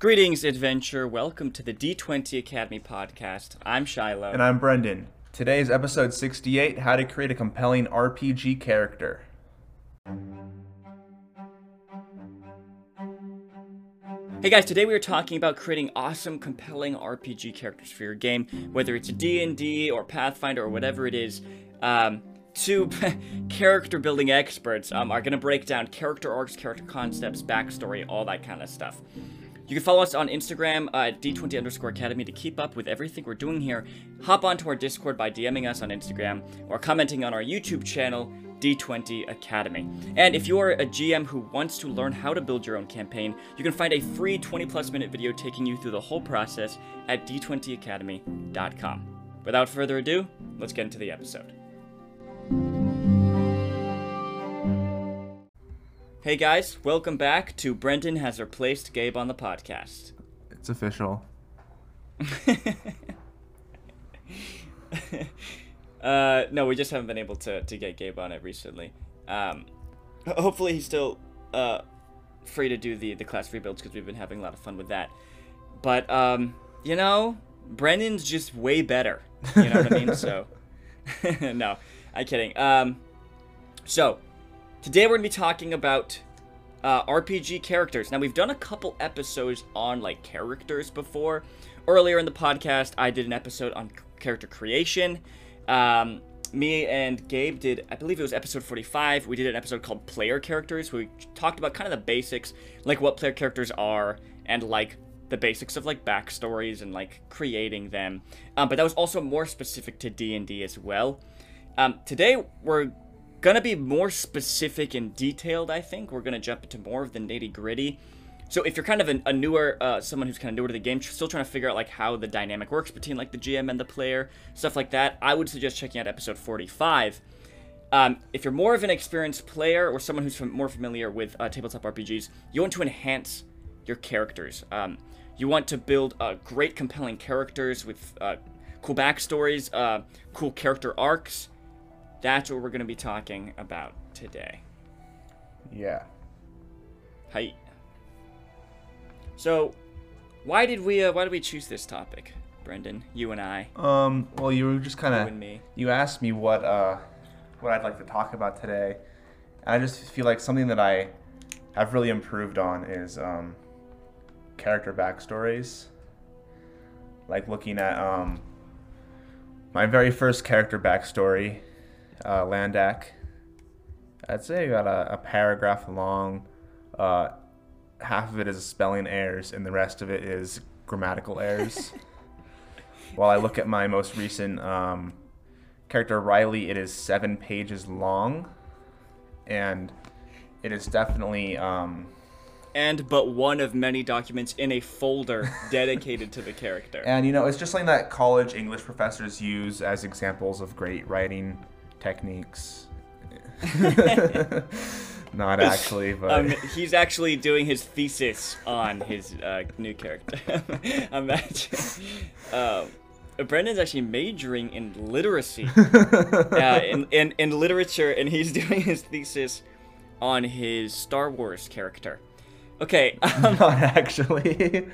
Greetings, adventure. Welcome to the D20 Academy podcast. I'm Shiloh. And I'm Brendan. Today is episode 68 How to Create a Compelling RPG Character. Hey guys, today we are talking about creating awesome, compelling RPG characters for your game, whether it's D&D or Pathfinder or whatever it is. Um, two character building experts um, are going to break down character arcs, character concepts, backstory, all that kind of stuff. You can follow us on Instagram at d20 underscore academy to keep up with everything we're doing here. Hop onto our Discord by DMing us on Instagram or commenting on our YouTube channel, D20 Academy. And if you are a GM who wants to learn how to build your own campaign, you can find a free 20 plus minute video taking you through the whole process at d20academy.com. Without further ado, let's get into the episode. Hey guys, welcome back to Brendan has replaced Gabe on the podcast. It's official. uh, no, we just haven't been able to, to get Gabe on it recently. Um, hopefully he's still uh, free to do the, the class rebuilds because we've been having a lot of fun with that. But, um, you know, Brendan's just way better. You know what I mean? So, no, I'm kidding. Um, so, Today we're going to be talking about uh, RPG characters. Now, we've done a couple episodes on, like, characters before. Earlier in the podcast, I did an episode on character creation. Um, me and Gabe did, I believe it was episode 45. We did an episode called Player Characters, where we talked about kind of the basics, like what player characters are, and, like, the basics of like backstories and like creating them. Um, but that was also more specific to D and D as well. Um, today we're gonna be more specific and detailed. I think we're gonna jump into more of the nitty gritty. So if you're kind of a, a newer, uh, someone who's kind of newer to the game, still trying to figure out like how the dynamic works between like the GM and the player, stuff like that, I would suggest checking out episode 45. Um, if you're more of an experienced player or someone who's more familiar with uh, tabletop RPGs, you want to enhance your characters. Um, you want to build uh, great, compelling characters with uh, cool backstories, uh, cool character arcs, that's what we're going to be talking about today. Yeah. Hi. So, why did we uh, why did we choose this topic, Brendan? You and I. Um. Well, you were just kind of. You and me. You asked me what uh, what I'd like to talk about today, and I just feel like something that I have really improved on is um, character backstories. Like looking at um, my very first character backstory, uh, Landak. I'd say about a, a paragraph long. Uh, half of it is spelling errors, and the rest of it is grammatical errors. While I look at my most recent um, character, Riley, it is seven pages long, and it is definitely um, And but one of many documents in a folder dedicated to the character. and you know it's just something that college English professors use as examples of great writing techniques. Not actually, but Um, he's actually doing his thesis on his uh, new character. Imagine. Um, Brendan's actually majoring in literacy, uh, in, in in literature, and he's doing his thesis on his Star Wars character. Okay. Um, not actually.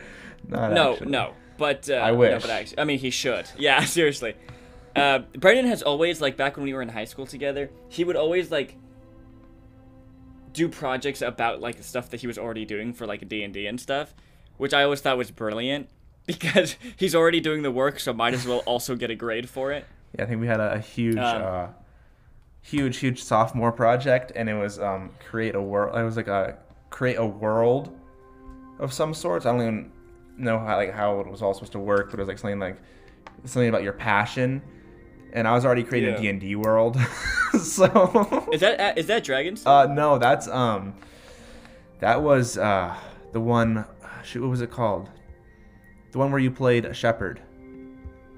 Not no, actually. no, but uh, I No, wish. but actually, I mean, he should. Yeah, seriously. Uh, Brendan has always like back when we were in high school together, he would always like do projects about like stuff that he was already doing for like D and D and stuff, which I always thought was brilliant because he's already doing the work, so might as well also get a grade for it. Yeah, I think we had a, a huge, Um, uh, huge, huge sophomore project, and it was um, create a world. It was like a create a world of some sorts. I don't even know how like how it was all supposed to work, but it was like something like something about your passion. And I was already creating Yeah. a D and D world, so Is that uh, that Dragons? uh, no, that's um, that was uh the one. Shoot, what was it called? The one where you played a shepherd.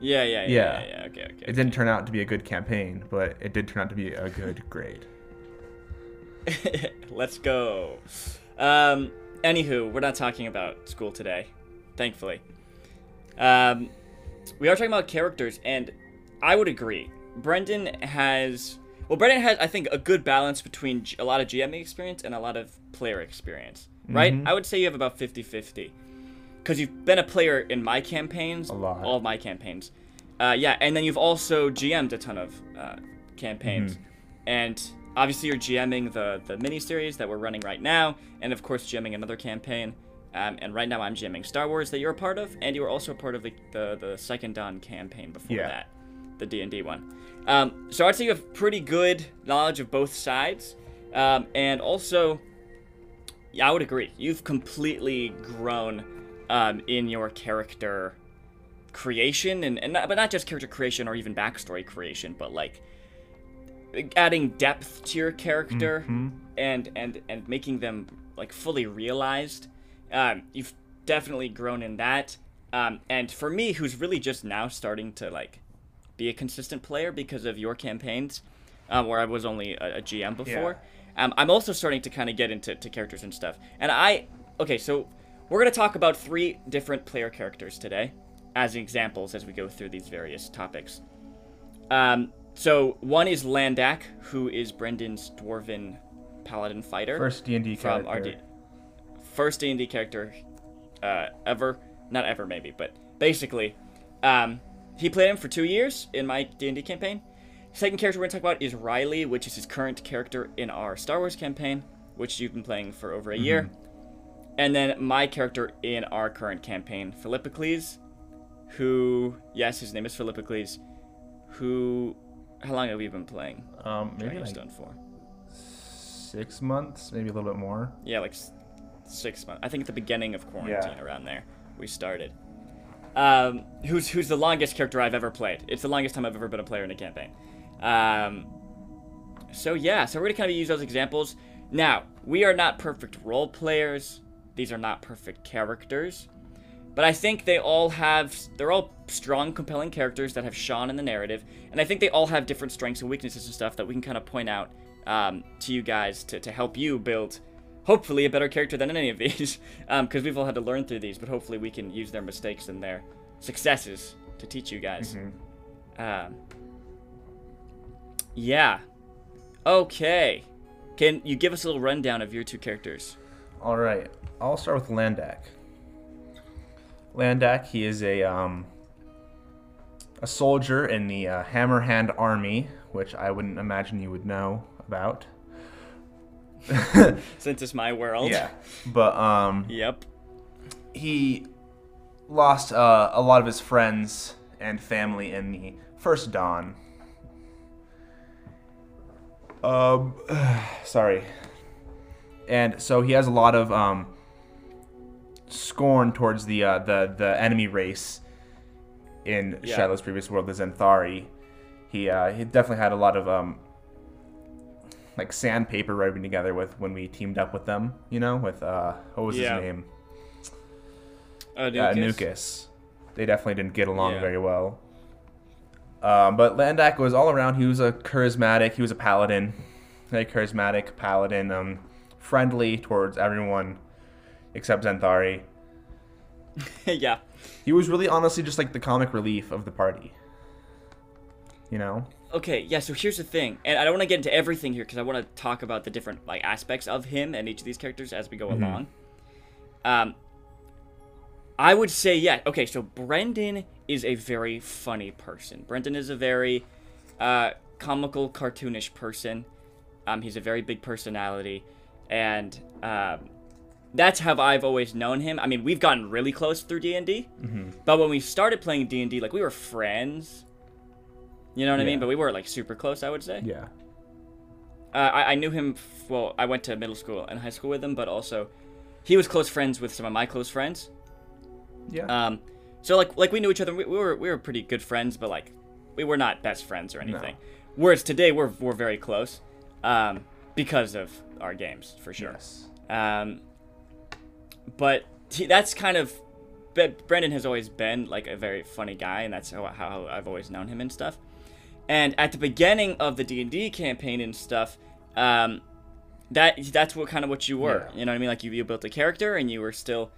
yeah, yeah, yeah, yeah, yeah. yeah. Okay, okay. It didn't turn out to be a good campaign, but it did turn out to be a good grade. Let's go. Um, anywho, we're not talking about school today, thankfully. Um, we are talking about characters, and I would agree. Brendan has, well, Brendan has, I think, a good balance between a lot of GMing experience and a lot of player experience, right? Mhm. I would say you have about 50 50. because you've been a player in my campaigns, A lot. all of my campaigns. Uh, yeah, and then you've also GM'd a ton of uh, campaigns, Mm-hmm. and obviously you're GMing the the mini series that we're running right now, and of course GMing another campaign. Um, and right now I'm GMing Star Wars that you're a part of, and you were also a part of the the, the Second Dawn campaign before Yeah. that, the D and D one. Um, so I'd say you have pretty good knowledge of both sides, um, and also yeah, I would agree. You've completely grown um, in your character creation, and, and not, but not just character creation or even backstory creation, but like adding depth to your character and and and making them like fully realized. Um, you've definitely grown in that. Um, and for me, who's really just now starting to like be a consistent player because of your campaigns, um, where I was only a, a GM before. Um, I'm also starting to kind of get into to characters and stuff. And I, okay, so we're gonna talk about three different player characters today, as examples as we go through these various topics. Um, so one is Landak, who is Brendan's dwarven paladin fighter First D and D from character. our D- first D and D character uh, ever, not ever maybe, but basically, um, he played him for two years in my D and D campaign. Second character we're gonna talk about is Riley, which is his current character in our Star Wars campaign, which you've been playing for over a year. And then my character in our current campaign, Philippocles, who yes, his name is Philippocles, who how long have we been playing Um, maybe like Dragonstone for? six months, maybe a little bit more. Yeah, like six months. I think at the beginning of quarantine, Yeah. around there, we started. Um, who's who's the longest character I've ever played? It's the longest time I've ever been a player in a campaign. Um, so yeah, so we're gonna kind of use those examples. Now, we are not perfect role players. These are not perfect characters. But I think they all have, they're all strong, compelling characters that have shone in the narrative. And I think they all have different strengths and weaknesses and stuff that we can kind of point out um, to you guys to, to help you build, hopefully, a better character than any of these. Because we've all had to learn through these, but hopefully we can use their mistakes and their successes to teach you guys. Um, yeah. Okay. Can you give us a little rundown of your two characters? All right, I'll start with Landak. Landak, he is a um, a soldier in the uh, Hammerhand Army, which I wouldn't imagine you would know about. Since it's my world. Yeah, but um, Yep. he lost uh, a lot of his friends and family in the first dawn. Um, sorry. And so he has a lot of um, scorn towards the uh, the the enemy race in Yeah. Shiloh's previous world, the Zenthari. He uh, he definitely had a lot of um, like sandpaper rubbing together with when we teamed up with them. You know, with uh, what was Yeah. his name? Uh, Yeah, Nukas? Nukas. They definitely didn't get along Yeah. very well. Um, but Landak was all around. He was a charismatic. He was a paladin, very charismatic paladin. Um, friendly towards everyone except Zenthari. yeah. He was really honestly just like the comic relief of the party. You know? Okay, yeah, so here's the thing. And I don't want to get into everything here because I want to talk about the different like aspects of him and each of these characters as we go along. Um I would say yeah. Okay, so Brendan is a very funny person. Brendan is a very uh comical cartoonish person. Um he's a very big personality and um that's how I've always known him. I mean, we've gotten really close through D&D. But when we started playing D&D, like we were friends. You know what I mean? But we were like super close, I would say. Yeah. Uh, I, I knew him. F- well, I went to middle school and high school with him, but also he was close friends with some of my close friends. Yeah. Um, so like like we knew each other. We, we were we were pretty good friends, but like we were not best friends or anything. Whereas today we're we're very close, um, because of our games for sure. yes. Um, but he, that's kind of Bre- Brendan has always been like a very funny guy, and that's how, how I've always known him and stuff. And at the beginning of the D and D campaign and stuff, um, that that's what kind of what you were. Yeah. You know what I mean? Like you, you built a character, and you were still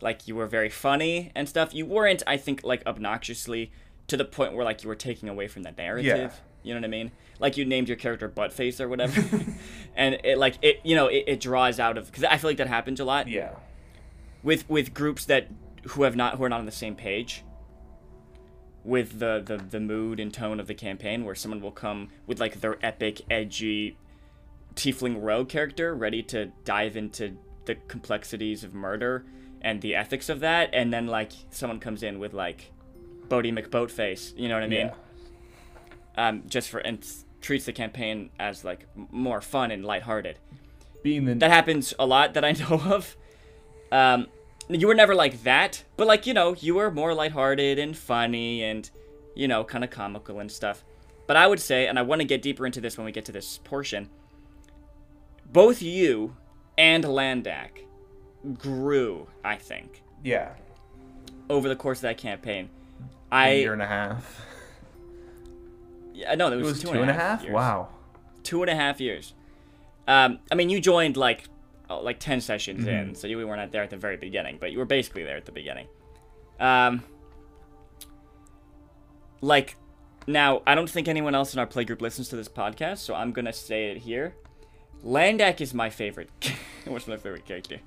like you were very funny and stuff. You weren't, I think, like obnoxiously to the point where like you were taking away from the narrative. Yeah. You know what I mean? Like you named your character Buttface or whatever, and it like it you know it, it draws out of because I feel like that happens a lot Yeah. with with groups that who have not who are not on the same page with the, the the mood and tone of the campaign where someone will come with like their epic edgy tiefling rogue character ready to dive into the complexities of murder and the ethics of that and then like someone comes in with like Bodie McBoatface you know what I mean Yeah. um just for and treats the campaign as like more fun and lighthearted Being the that happens a lot that I know of. Um, you were never like that, but like you know, you were more lighthearted and funny and you know, kind of comical and stuff. But I would say, and I want to get deeper into this when we get to this portion. Both you and Landak grew, I think, yeah, over the course of that campaign. a I year and a half. yeah, no, it It was, was two two and a half. years. Wow. two and a half years. Um, I mean, you joined like oh, like ten sessions in, so you weren't there at the very beginning, but you were basically there at the beginning. Um, like now, I don't think anyone else in our playgroup listens to this podcast, so I'm gonna say it here. Landak is my favorite. What's my favorite character?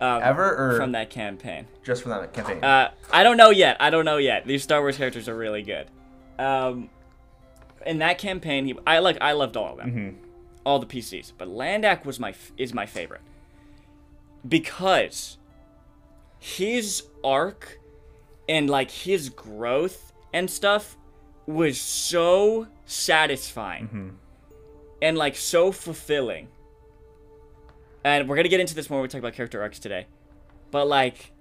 Um, Ever from that campaign? just from that campaign? Uh, I don't know yet. I don't know yet. These Star Wars characters are really good. Um, in that campaign, he, I like I loved all of them, Mhm. all the PCs. But Landak was my is my favorite because his arc and like his growth and stuff was so satisfying Mhm. and like so fulfilling. And we're gonna get into this more when we talk about character arcs today. But like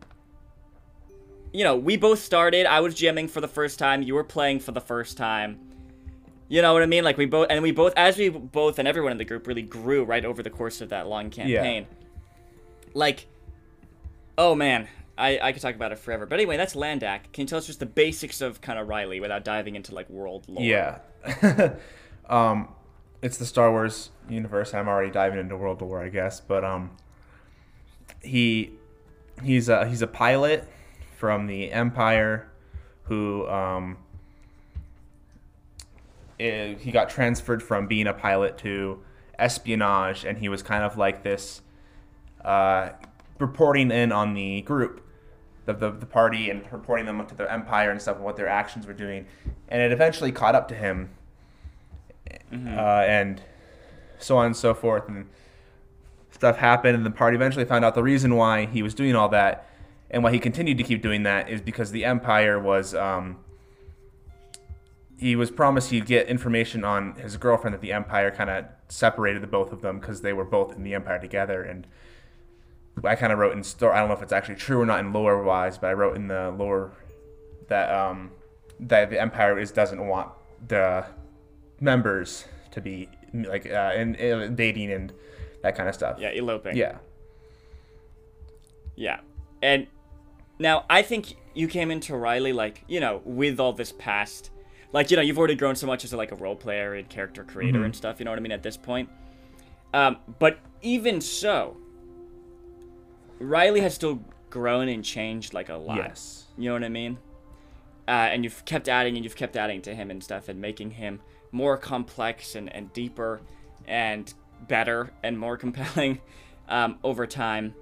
you know, we both started, I was GMing for the first time, you were playing for the first time. You know what I mean? Like we both and we both as we both and everyone in the group really grew right over the course of that long campaign. Like oh man, I, I could talk about it forever. But anyway, that's Landak. Can you tell us just the basics of kind of Riley without diving into like world lore? Yeah. um, it's the Star Wars universe. I'm already diving into world lore, I guess, but um, he he's a he's a pilot from the Empire who um eh, he got transferred from being a pilot to espionage, and he was kind of like this uh, reporting in on the group the, the, the party and reporting them to the empire and stuff and what their actions were doing. And it eventually caught up to him uh, and so on and so forth. And stuff happened and the party eventually found out the reason why he was doing all that and why he continued to keep doing that is because the empire was um, he was promised he'd get information on his girlfriend that the empire kind of separated the both of them because they were both in the empire together. And I kind of wrote in story. I don't know if it's actually true or not in lore wise, but I wrote in the lore that um that the Empire is doesn't want the members to be like uh, in, in dating and that kind of stuff. Yeah, eloping. Yeah. Yeah. And now I think you came into Riley like, you know, with all this past like, you know, you've already grown so much as like a role player and character creator and stuff, you know what I mean, at this point. Um, but even so, Riley has still grown and changed like a lot. Yes. You know what I mean? Uh, and you've kept adding and you've kept adding to him and stuff and making him more complex and, and deeper and better and more compelling um, over time.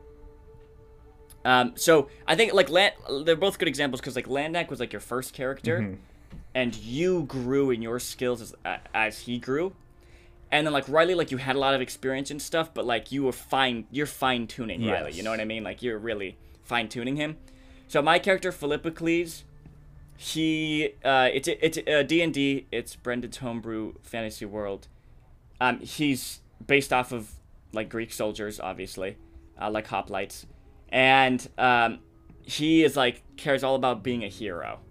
Um, so I think like Land, they're both good examples because like Landak was like your first character, and you grew in your skills as as he grew, and then like Riley, like you had a lot of experience and stuff, but like you were fine, you're fine tuning Riley. You know what I mean? Like you're really fine tuning him. So my character Philippocles, he uh, it's it's uh, D and D. It's Brendan's homebrew fantasy world. Um, he's based off of like Greek soldiers, obviously, uh, like hoplites, and um, he is like cares all about being a hero.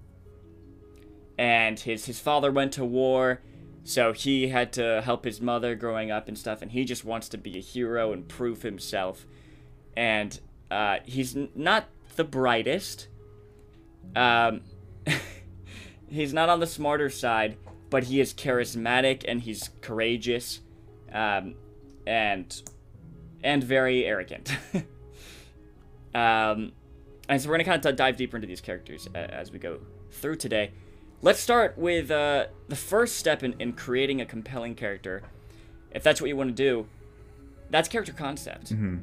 And his his father went to war, so he had to help his mother growing up and stuff, and he just wants to be a hero and prove himself. And uh, he's n- not the brightest. Um, he's not on the smarter side, but he is charismatic and he's courageous, um, and and very arrogant. um, and so we're gonna kind of dive deeper into these characters a- as we go through today. Let's start with uh, the first step in, in creating a compelling character. If that's what you want to do, that's character concept. Mm-hmm.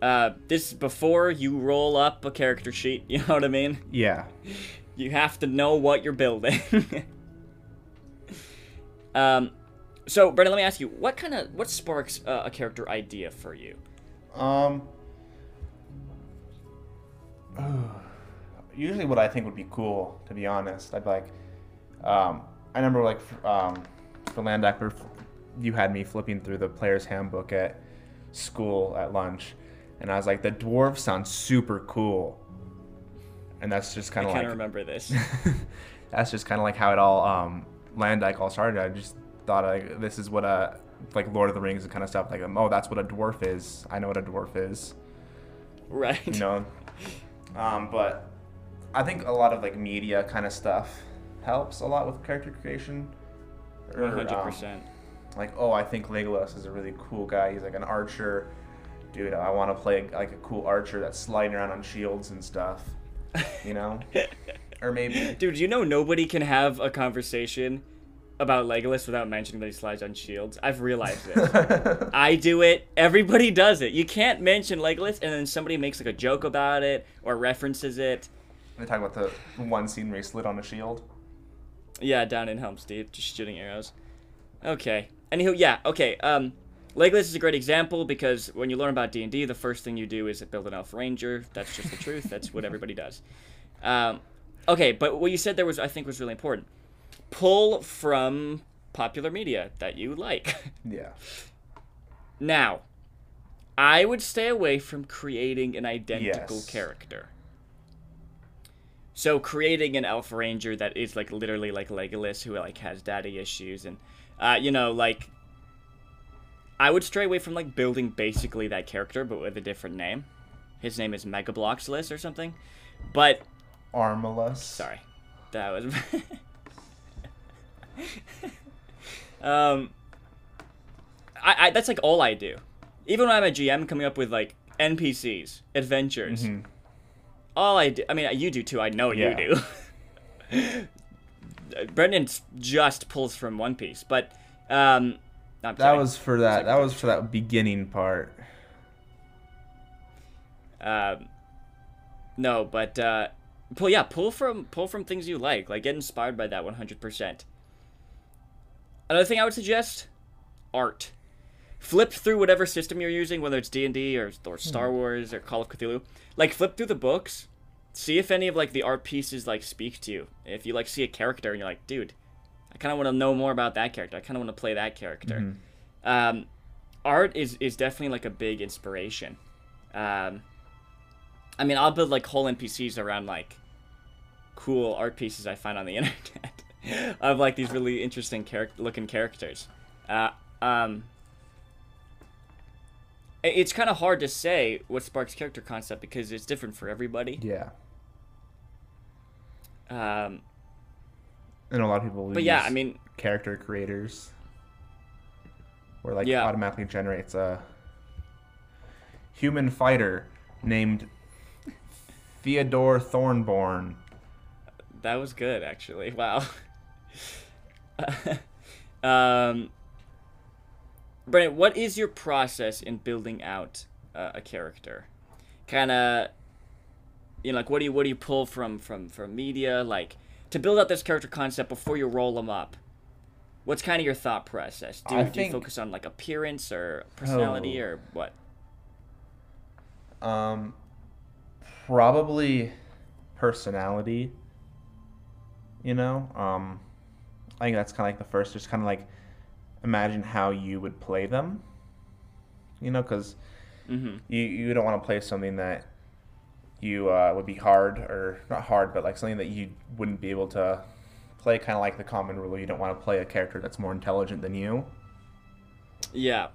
Uh, this is before you roll up a character sheet. You know what I mean? Yeah. You have to know what you're building. um, so Brendan, let me ask you, what kind of what sparks uh, a character idea for you? Um. Usually, what I think would be cool, to be honest, I'd be like, um, I remember like um, for Landak, you had me flipping through the player's handbook at school at lunch, and I was like, the dwarves sound super cool, and that's just kind I of like of remember this. that's just kind of like how it all um, Landak all started. I just thought like this is what a like Lord of the Rings and kind of stuff like oh that's what a dwarf is. I know what a dwarf is. right. You know, um, but I think a lot of like media kind of stuff helps a lot with character creation. One hundred um, percent. like oh I think Legolas is a really cool guy. He's like an archer. Dude, I want to play like a cool archer that's sliding around on shields and stuff. You know, or maybe Dude, you know nobody can have a conversation about Legolas without mentioning that he slides on shields. I've realized this. I do it. Everybody does it. You can't mention Legolas and then somebody makes like a joke about it or references it. They talk about the one scene where he slid on a shield. Yeah, down in Helm's Deep, just shooting arrows. Okay. Anywho, yeah. Okay. Um, Legolas is a great example because when you learn about D and D, the first thing you do is build an elf ranger. That's just the truth. That's what everybody does. Um, okay, but what you said there was, I think, was really important. Pull from popular media that you like. Yeah. now, I would stay away from creating an identical Yes. character. So creating an elf ranger that is like literally like Legolas, who like has daddy issues, and uh, you know, like I would stray away from like building basically that character, but with a different name. His name is Megabloxless or something. But Armalus. sorry, that was. um, I, I that's like all I do. Even when I'm a GM, coming up with like NPCs, adventures. Mhm. All I do, I mean, you do too. I know Yeah. you do. Brendan just pulls from One Piece, but um, that was for that. That was for that beginning part. Um, no, but uh, pull yeah, pull from pull from things you like. Like get inspired by that 100%. Another thing I would suggest, art. Flip through whatever system you're using, whether it's D&D or, or Star Wars or Call of Cthulhu. Like flip through the books, see if any of like the art pieces like speak to you. If you like see a character and you're like, dude, I kind of want to know more about that character. I kind of want to play that character. Um, art is is definitely like a big inspiration. Um, I mean, I'll build like whole NPCs around like cool art pieces I find on the internet of like these really interesting character looking characters. Uh, um, it's kind of hard to say what sparks character concept because it's different for everybody. Yeah. Um, And a lot of people. but yeah, I mean, character creators, where like Yeah. automatically generates a human fighter named Theodore Thornborn. That was good, actually. Wow. um, Brendan, what is your process in building out uh, a character? Kind of, you know, like what do you what do you pull from from from media, like to build out this character concept before you roll them up? What's kind of your thought process? Do, do you focus on like appearance or personality Oh. or what? Um, probably personality. You know, um, I think that's kind of like the first. Just kind of like imagine how you would play them. You know, because Mm-hmm. you you don't want to play something that you uh, would be hard or not hard, but like something that you wouldn't be able to play. Kind of like the common rule: you don't want to play a character that's more intelligent than you, Yeah.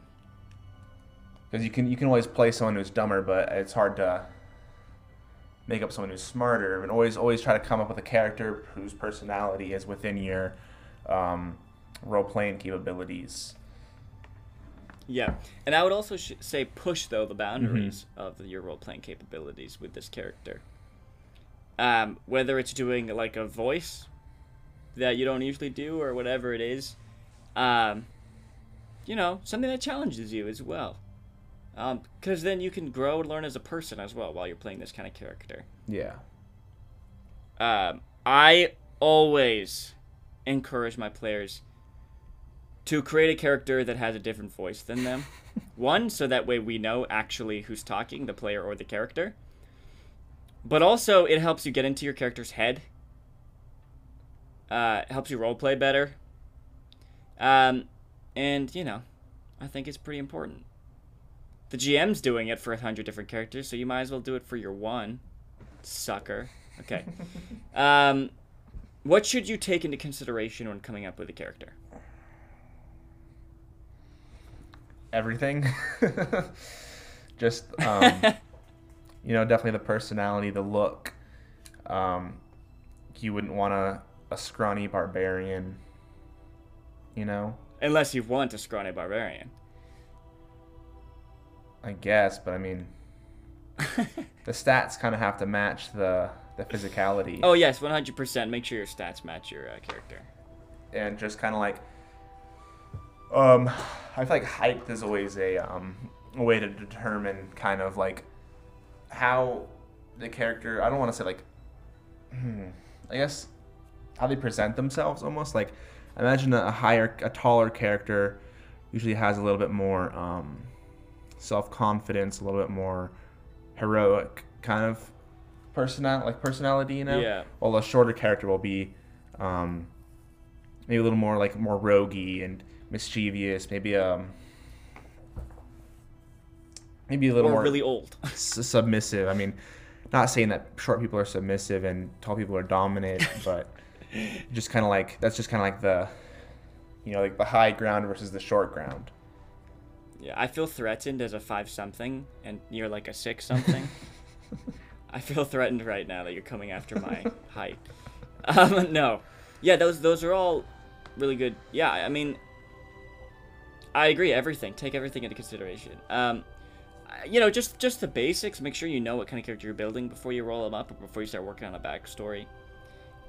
because you can you can always play someone who's dumber, but it's hard to make up someone who's smarter. And always always try to come up with a character whose personality is within your um, role playing capabilities. Yeah, and I would also sh- say push though the boundaries of your role playing capabilities with this character. Um, whether it's doing like a voice that you don't usually do or whatever it is, um, you know, something that challenges you as well. Because then you can grow and learn as a person as well while you're playing this kind of character. Yeah. Um, I always encourage my players to create a character that has a different voice than them. One, so that way we know actually who's talking, the player or the character. But also, it helps you get into your character's head. Uh, helps you roleplay better. Um, and, you know, I think it's pretty important. The GM's doing it for a hundred different characters, so you might as well do it for your one. Sucker. Okay. um, what should you take into consideration when coming up with a character? Everything. Just, um, you know, definitely the personality, the look. Um, you wouldn't want a, a scrawny barbarian, you know? Unless you want a scrawny barbarian. I guess, but I mean, the stats kind of have to match the the physicality. Oh yes, one hundred percent. Make sure your stats match your uh, character. And just kind of like, um, I feel like height is always a um a way to determine kind of like how the character. I don't want to say like, hmm, I guess how they present themselves almost like. Imagine a, higher, a taller character usually has a little bit more um, self confidence, a little bit more heroic kind of personality, like personality, you know. Yeah. While a shorter character will be um, maybe a little more like more roguey and mischievous, maybe um maybe a little Or more really old. s- submissive. I mean, not saying that short people are submissive and tall people are dominant, but just kind of like that's just kind of like the you know like the high ground versus the short ground. yeah, I feel threatened as a five something, and you're like a six something. I feel threatened right now that you're coming after my height. Um, no, yeah, those those are all really good. Yeah, I mean, I agree. Everything, take everything into consideration. Um, you know, just just the basics. Make sure you know what kind of character you're building before you roll them up, or before you start working on a backstory.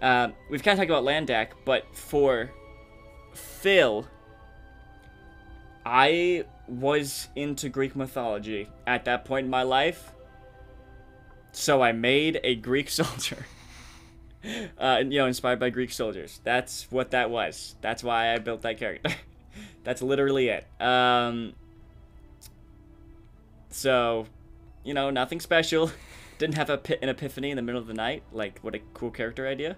Um, we've kind of talked about Landak, but for Phil, I was into Greek mythology at that point in my life, so I made a Greek soldier. Uh, you know, inspired by Greek soldiers. That's what that was. That's why I built that character. That's literally it. Um, so, you know, nothing special. Didn't have a an epiphany in the middle of the night. Like, what a cool character idea.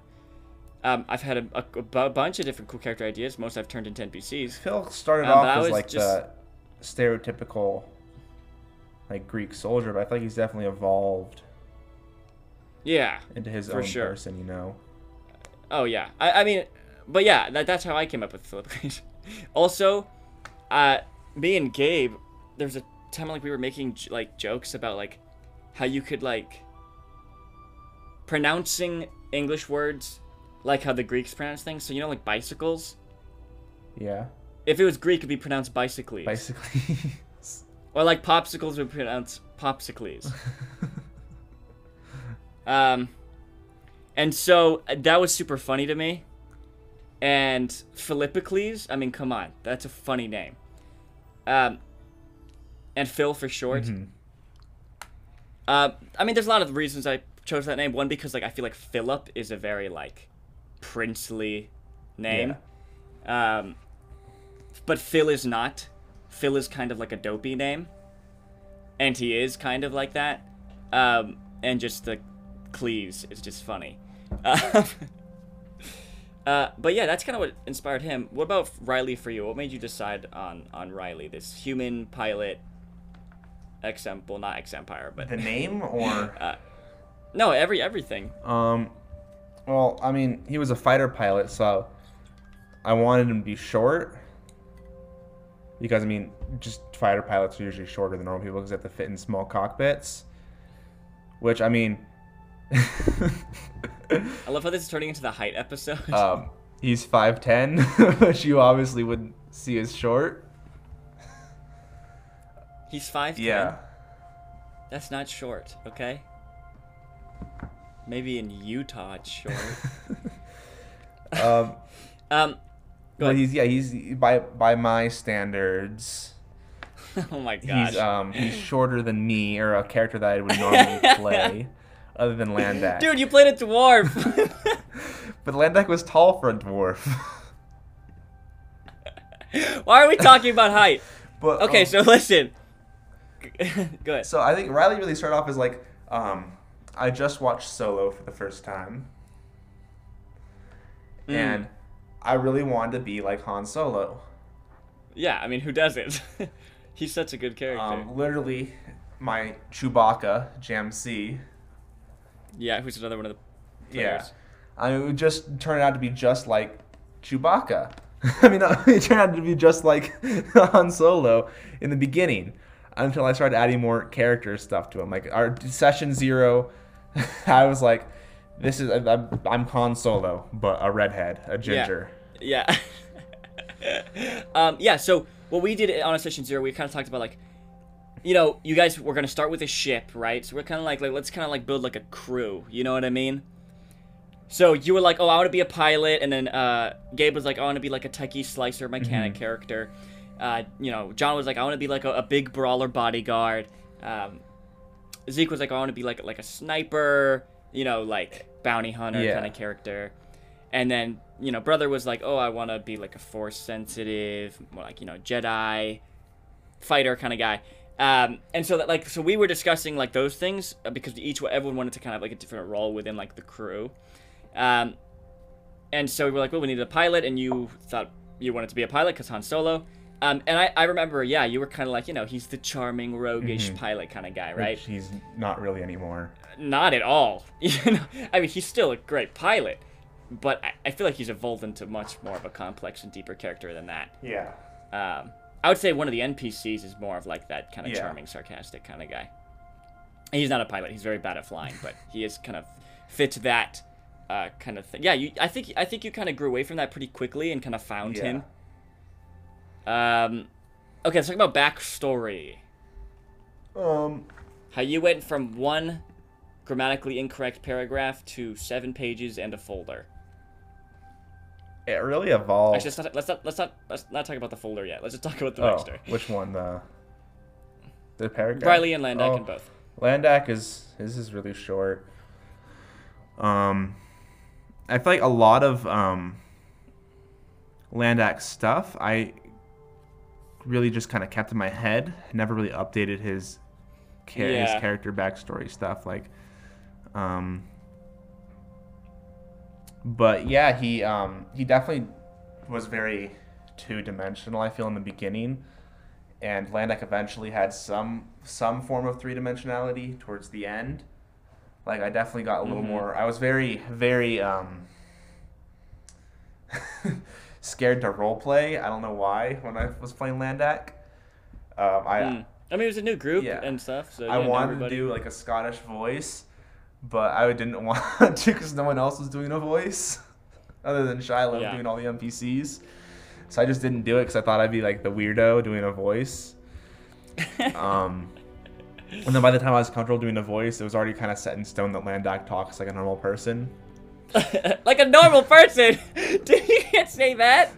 Um, I've had a, a, a bunch of different cool character ideas. Most I've turned into NPCs. Phil started Um, off as like just- the stereotypical like Greek soldier, but I think like he's definitely evolved Yeah. into his own sure. person. You know. Oh yeah. I, I mean, but yeah, that, that's how I came up with Philip. also, uh, me and Gabe, there was a time like we were making like jokes about like how you could like pronouncing English words like how the Greeks pronounce things. So you know, like bicycles. Yeah. If it was Greek, it'd be pronounced bicycles. Basically. Or like popsicles would pronounce popsicles. Um, and so uh, that was super funny to me. And Philippocles, I mean, come on, that's a funny name. Um, and Phil for short. Mhm. Uh, I mean, there's a lot of reasons I chose that name. One because like I feel like Philip is a very like princely name. yeah. Um, but Phil is not. Phil is kind of like a dopey name, and he is kind of like that. Um, and just the Cleves is just funny. Um, uh, but yeah, that's kind of what inspired him. What about Riley for you? What made you decide on on Riley, this human pilot? XM, well, not X Empire, but The name or no, every everything. um, well, I mean, he was a fighter pilot, so I wanted him to be short because I mean, just fighter pilots are usually shorter than normal people because they have to fit in small cockpits. Which I mean, I love how this is turning into the height episode. um, he's five ten, which you obviously wouldn't see as short. He's five ten. Yeah. That's not short, okay? Maybe in Utah it's short. um, um, ahead. he's yeah he's by by my standards. oh my gosh. He's um he's shorter than me or a character that I would normally play, other than Landak. Dude, you played a dwarf. But Landak was tall for a dwarf. Why are we talking about height? but Okay, um, so listen. Go ahead. so I think Riley really started off as like um I just watched Solo for the first time. Mm. And I really wanted to be like Han Solo. Yeah, I mean, who doesn't? He's such a good character. Um, literally, my Chewbacca, Jam C. yeah, who's another one of the Yeah. players. I mean, it would just turn out to be just like Chewbacca. I mean, it turned out to be just like Han Solo in the beginning until I started adding more character stuff to him. Like our session zero, I was like, this is, I'm, I'm Han Solo, but a redhead, a ginger. Yeah. um, yeah, so what we did on a session zero, we kind of talked about like, you know, you guys were gonna start with a ship, right? So we're kind of like, like, let's kind of like build like a crew. You know what I mean? So you were like, oh, I want to be a pilot, and then uh, Gabe was like, I want to be like a techie slicer mechanic character. Uh, you know, John was like, I want to be like a, a big brawler bodyguard. Um, Zeke was like, I want to be like like a sniper, you know, like bounty hunter Yeah. kind of character. And then, you know, brother was like, oh, I want to be like a force sensitive, more like, you know, Jedi fighter kind of guy. Um, and so that like, so we were discussing like those things uh, because each everyone wanted to kind of like a different role within like the crew. Um, and so we were like, well, we need a pilot, and you thought you wanted to be a pilot because Han Solo. Um, and I, I remember, yeah, you were kind of like, you know, he's the charming, roguish pilot kind of guy, right? Which he's not really anymore. Not at all. You know, I mean, he's still a great pilot, but I, I feel like he's evolved into much more of a complex and deeper character than that. Yeah. Um, I would say one of the NPCs is more of like that kind of Yeah. charming, sarcastic kind of guy. And he's not a pilot; he's very bad at flying, but he is kind of fits that uh, kind of thing. Yeah, you. I think I think you kind of grew away from that pretty quickly and kind of found Yeah. him. Um, okay, let's talk about backstory. Um, How you went from one grammatically incorrect paragraph to seven pages and a folder. It really evolved. Actually, let's not let's not let's not let's not talk about the folder yet. Let's just talk about the oh, which one? The the paragraph. Riley and Landak Oh. and both. Landak is his is really short. Um, I feel like a lot of um, Landak stuff I really just kind of kept in my head. Never really updated his cha- Yeah. his character backstory stuff like. Um, but yeah, he um, he definitely was very two dimensional. I feel in the beginning and Landak eventually had some some form of three dimensionality towards the end. Like I definitely got a little Mhm. more. I was very very um, scared to role play. I don't know why when I was playing Landak. Um, I Mm. I mean, it was a new group Yeah. and stuff, so I wanted everybody- to do like a Scottish voice, but I didn't want to because no one else was doing a voice other than Shiloh Yeah. doing all the NPCs. So I just didn't do it because I thought I'd be like the weirdo doing a voice. Um, and then by the time I was comfortable doing a voice, it was already kind of set in stone that Landak talks like a normal person. like a normal person. Dude, you can't say that.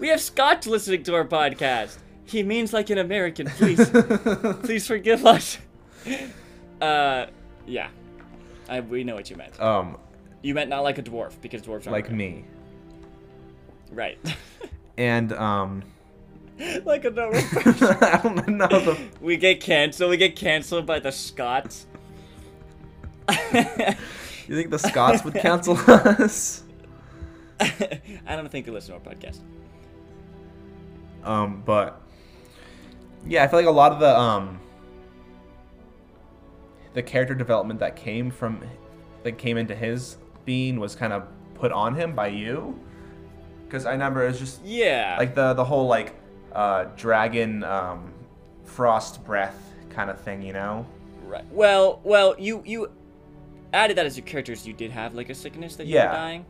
We have Scott listening to our podcast. He means like an American. Please, please forgive us. Uh, yeah. I, we know what you meant. um, You meant not like a dwarf because dwarves aren't like real. me. Right. And um, like a normal person. I don't know the. We get canceled. We get canceled by the Scots. You think the Scots would cancel us? I don't think they listen to our podcast. Um, but yeah, I feel like a lot of the um the character development that came from that came into his being was kind of put on him by you. Because I remember it was just Yeah. like the the whole like uh, dragon um, frost breath kind of thing, you know? Right. Well, well, you you added that as your characters. You did have like a sickness that you Yeah. were dying.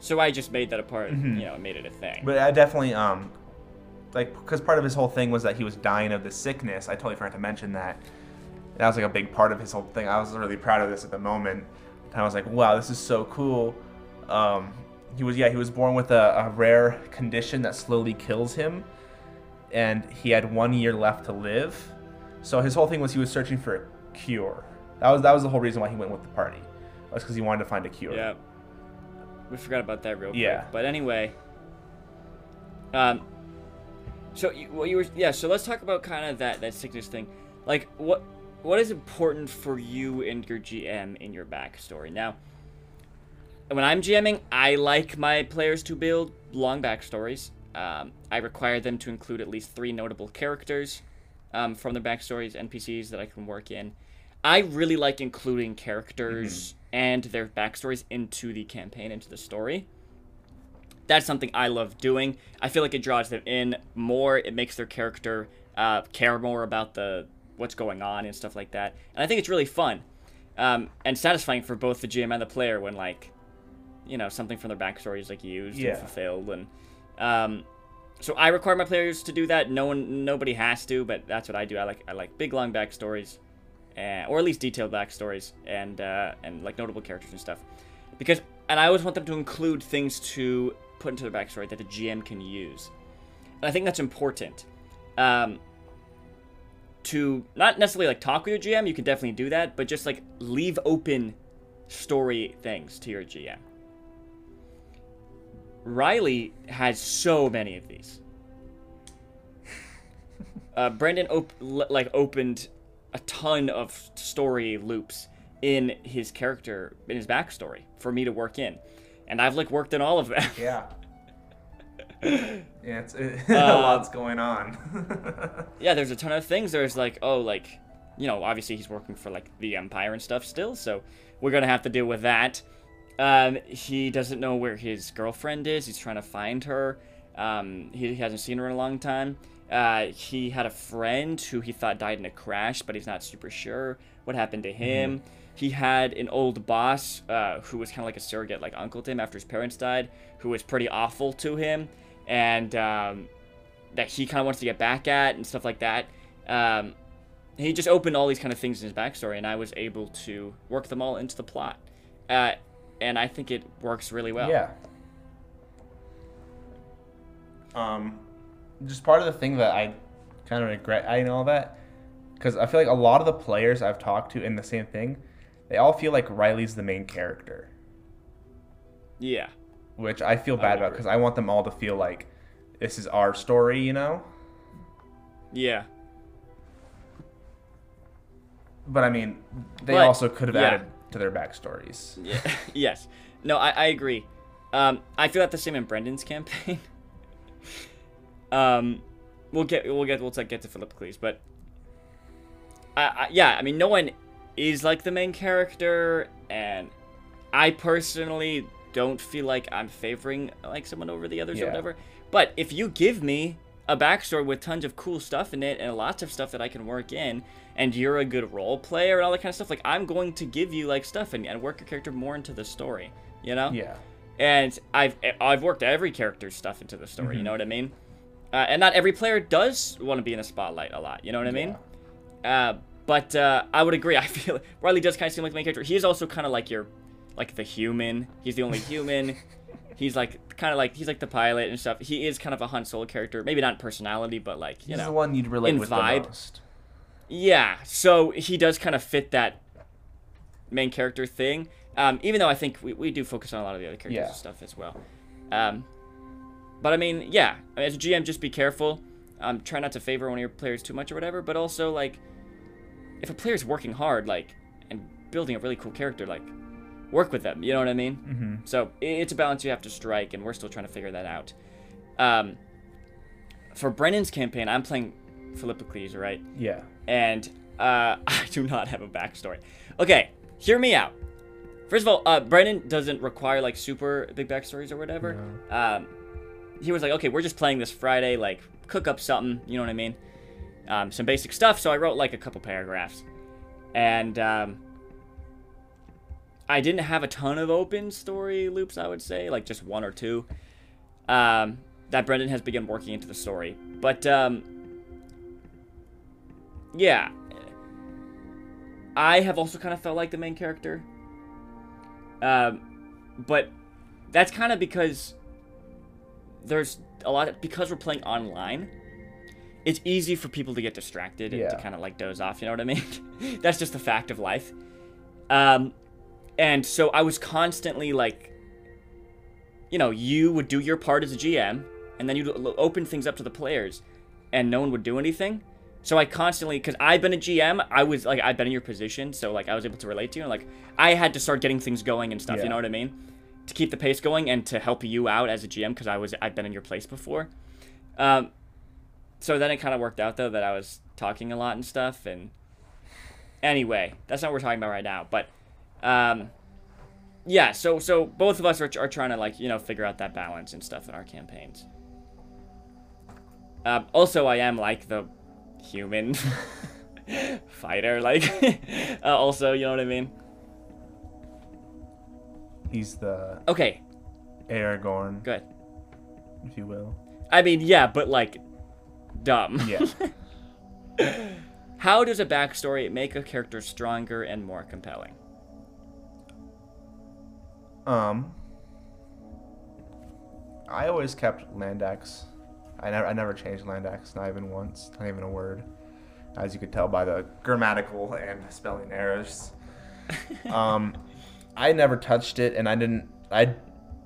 So I just made that a part. Mhm. You know, made it a thing. But I definitely um like because part of his whole thing was that he was dying of the sickness. I totally forgot to mention that. That was like a big part of his whole thing. I was really proud of this at the moment. And I was like, wow, this is so cool. Um, he was yeah, he was born with a, a rare condition that slowly kills him. and he had one year left to live. So his whole thing was he was searching for a cure. That was that was the whole reason why he went with the party. Was because he wanted to find a cure. Yeah. We forgot about that real Yeah. quick. But anyway. Um. So you, what you were yeah. So let's talk about kind of that that sickness thing. Like what what is important for you and your GM in your backstory now? When I'm GMing, I like my players to build long backstories. Um, I require them to include at least three notable characters um, from their backstories, NPCs that I can work in. I really like including characters and their backstories into the campaign, into the story. That's something I love doing. I feel like it draws them in more. It makes their character uh, care more about the what's going on and stuff like that. And I think it's really fun um, and satisfying for both the GM and the player when like, you know, something from their backstory is like used Yeah. and fulfilled. And um, so I require my players to do that. No one, nobody has to, but that's what I do. I like I like big long backstories, uh, or at least detailed backstories and uh, and like notable characters and stuff, because and I always want them to include things to put into their backstory that the GM can use, and I think that's important. Um, to not necessarily like talk with your GM, you can definitely do that, but just like leave open story things to your GM. Riley has so many of these. Uh, Brendan op- like opened a ton of story loops in his character in his backstory for me to work in, and I've like worked in all of them. Yeah. yeah, it's it, a lot's going on. yeah, there's a ton of things. There's like, oh, like, you know, obviously he's working for like the Empire and stuff still, so we're gonna have to deal with that. Um, he doesn't know where his girlfriend is. He's trying to find her. Um, he hasn't seen her in a long time. Uh, he had a friend who he thought died in a crash, but he's not super sure what happened to him. He had an old boss uh, who was kind of like a surrogate, like uncle to him after his parents died, who was pretty awful to him, and um, that he kind of wants to get back at and stuff like that. Um, he just opened all these kind of things in his backstory, and I was able to work them all into the plot. Uh, and I think it works really well. Yeah. Um, just part of the thing that I kind of regret adding all that, because I feel like a lot of the players I've talked to in the same thing, they all feel like Riley's the main character, Yeah. Which I feel bad would about because I want them all to feel like this is our story, you know. Yeah. But I mean, they But, also could have yeah. added to their backstories. Yeah. yes. No, I, I agree. Um, I feel that the same in Brendan's campaign. um, we'll get we'll get we'll get to Philippocles, but I, I, yeah, I mean, no one is like the main character, and I personally don't feel like I'm favoring like someone over the others or whatever. But if you give me a backstory with tons of cool stuff in it and lots of stuff that I can work in, and you're a good role player and all that kind of stuff, like I'm going to give you like stuff and, and work your character more into the story, you know? Yeah. and I've I've worked every character's stuff into the story. Mm-hmm. You know what I mean? Uh, and not every player does want to be in the spotlight a lot. You know what I mean? Uh, but uh, I would agree. I feel Riley does kind of seem like the main character. He is also kind of like your, like the human. He's the only human. he's like kind of like he's like the pilot and stuff. He is kind of a Han Solo character. Maybe not in personality, but like you He's know. the one you'd relate in with vibe. the most. Yeah, so he does kind of fit that main character thing. Um, even though I think we, we do focus on a lot of the other characters Yeah. and stuff as well. Um, but I mean, yeah, I mean, as a GM, just be careful. Um, try not to favor one of your players too much or whatever. But also, like, if a player's working hard, like, and building a really cool character, like, work with them. You know what I mean? Mm-hmm. So it's a balance you have to strike, and we're still trying to figure that out. Um, for Brendan's campaign, I'm playing Philippocles, right? Yeah. and uh, I do not have a backstory. Okay, hear me out. First of all, uh, Brendan doesn't require like super big backstories or whatever. Um, he was like, okay, we're just playing this Friday, like cook up something, you know what I mean? Um, some basic stuff. So I wrote like a couple paragraphs, and um, I didn't have a ton of open story loops. I would say like just one or two. Um, that Brendan has begun working into the story, but um, yeah. I have also kind of felt like the main character. Um, but that's kind of because there's a lot of, because we're playing online. it's easy for people to get distracted and to kind of like doze off. You know what I mean? That's just the fact of life. Um, and so I was constantly like, you know, you would do your part as a GM, and then you'd open things up to the players, and no one would do anything. So I constantly, because I've been a GM, I was like, I've been in your position, so like I was able to relate to you, and like I had to start getting things going and stuff. Yeah. You know what I mean? To keep the pace going and to help you out as a GM, because I was I've been in your place before. Um, so then it kind of worked out though that I was talking a lot and stuff, and anyway, that's not what we're talking about right now, but um, yeah. So so both of us are, are trying to like you know figure out that balance and stuff in our campaigns. Um, also, I am like the human fighter, like uh, also you know what I mean. He's the Okay, Aragorn, good. if you will. I mean, yeah, but like dumb. Yeah. How does a backstory make a character stronger and more compelling? Um. I always kept Landak's. I never, I never changed Landak's, not even once, not even a word, as you could tell by the grammatical and spelling errors. um, I never touched it, and I didn't. I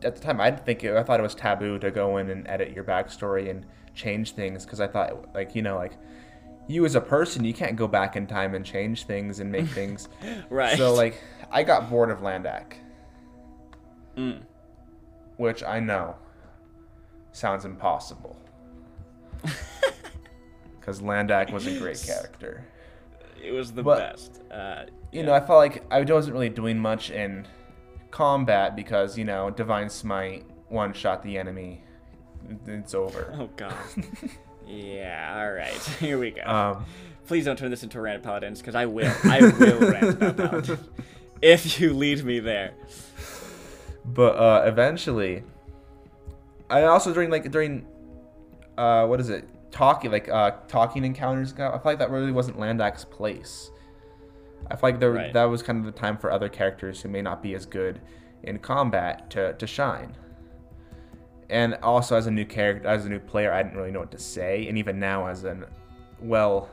at the time I didn't think it, I thought it was taboo to go in and edit your backstory and change things because I thought like you know like you as a person you can't go back in time and change things and make things. Right. So like I got bored of Landak, Mm. which I know sounds impossible. Because Landak was a great character. It was the But- best. Uh, you know, I felt like I wasn't really doing much in combat because, you know, Divine Smite one shot the enemy. It's over. oh god. yeah. All right. Here we go. Um, Please don't turn this into a rant paladins, because I will. I will rant about paladins if you lead me there. But uh, eventually, I also during like during, uh, what is it? Talking like uh, talking encounters. I feel like that really wasn't Landak's place. I feel like there, Right. that was kind of the time for other characters who may not be as good in combat to, to shine. And also as a new character, as a new player, I didn't really know what to say. And even now, as an well,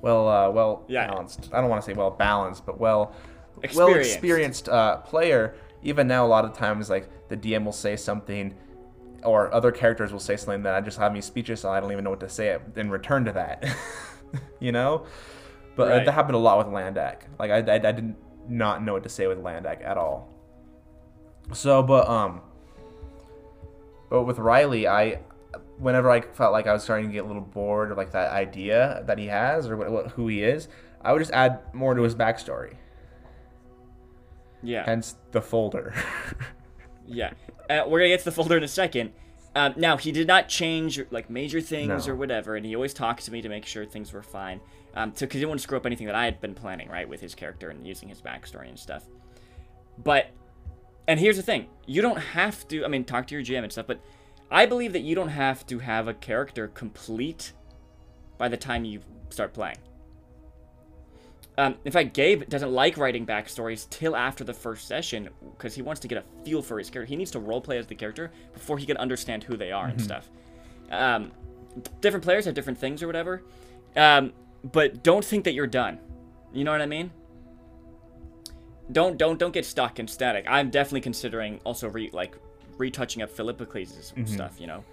well, uh, well Yeah. balanced. I don't want to say well balanced, but well, well Experienced. experienced uh, player. Even now, a lot of times, like the DM will say something, or other characters will say something that I just have me speechless, and I don't even know what to say in return to that. you know, but Right. that happened a lot with Landak. Like I, I, I did not know what to say with Landak at all. So, but um, but with Riley, I, whenever I felt like I was starting to get a little bored of like that idea that he has or what, what who he is, I would just add more to his backstory. Yeah. Hence the folder. Yeah, uh, we're gonna get to the folder in a second. Um, now he did not change like major things No. or whatever, and he always talked to me to make sure things were fine. Um, because he didn't want to screw up anything that I had been planning, right, with his character and using his backstory and stuff. But, and here's the thing: you don't have to. I mean, talk to your GM and stuff, but I believe that you don't have to have a character complete by the time you start playing. Um, in fact, Gabe doesn't like writing backstories till after the first session because he wants to get a feel for his character. He needs to roleplay as the character before he can understand who they are and stuff. Um, different players have different things or whatever, um, but don't think that you're done. You know what I mean? Don't don't don't get stuck and static. I'm definitely considering also re like retouching up Philippocles' stuff. You know,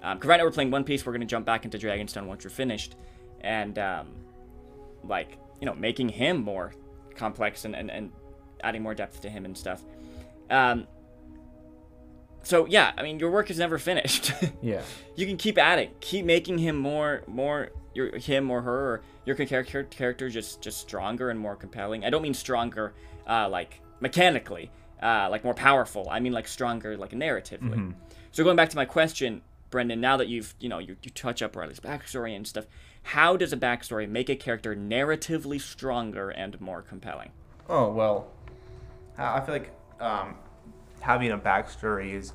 because right now we're playing One Piece. We're gonna jump back into Dragonstone once you're finished, and um, like you know making him more complex and, and, and adding more depth to him and stuff. Um so yeah i mean your work is never finished. Yeah. you can keep adding keep making him more more your him or her or your character character just just stronger and more compelling. I don't mean stronger uh like mechanically uh like more powerful. I mean like stronger like narratively. So going back to my question brendan now that you've you know you, you touch up riley's backstory and stuff how does a backstory make a character narratively stronger and more compelling? Oh well, I feel like um, having a backstory is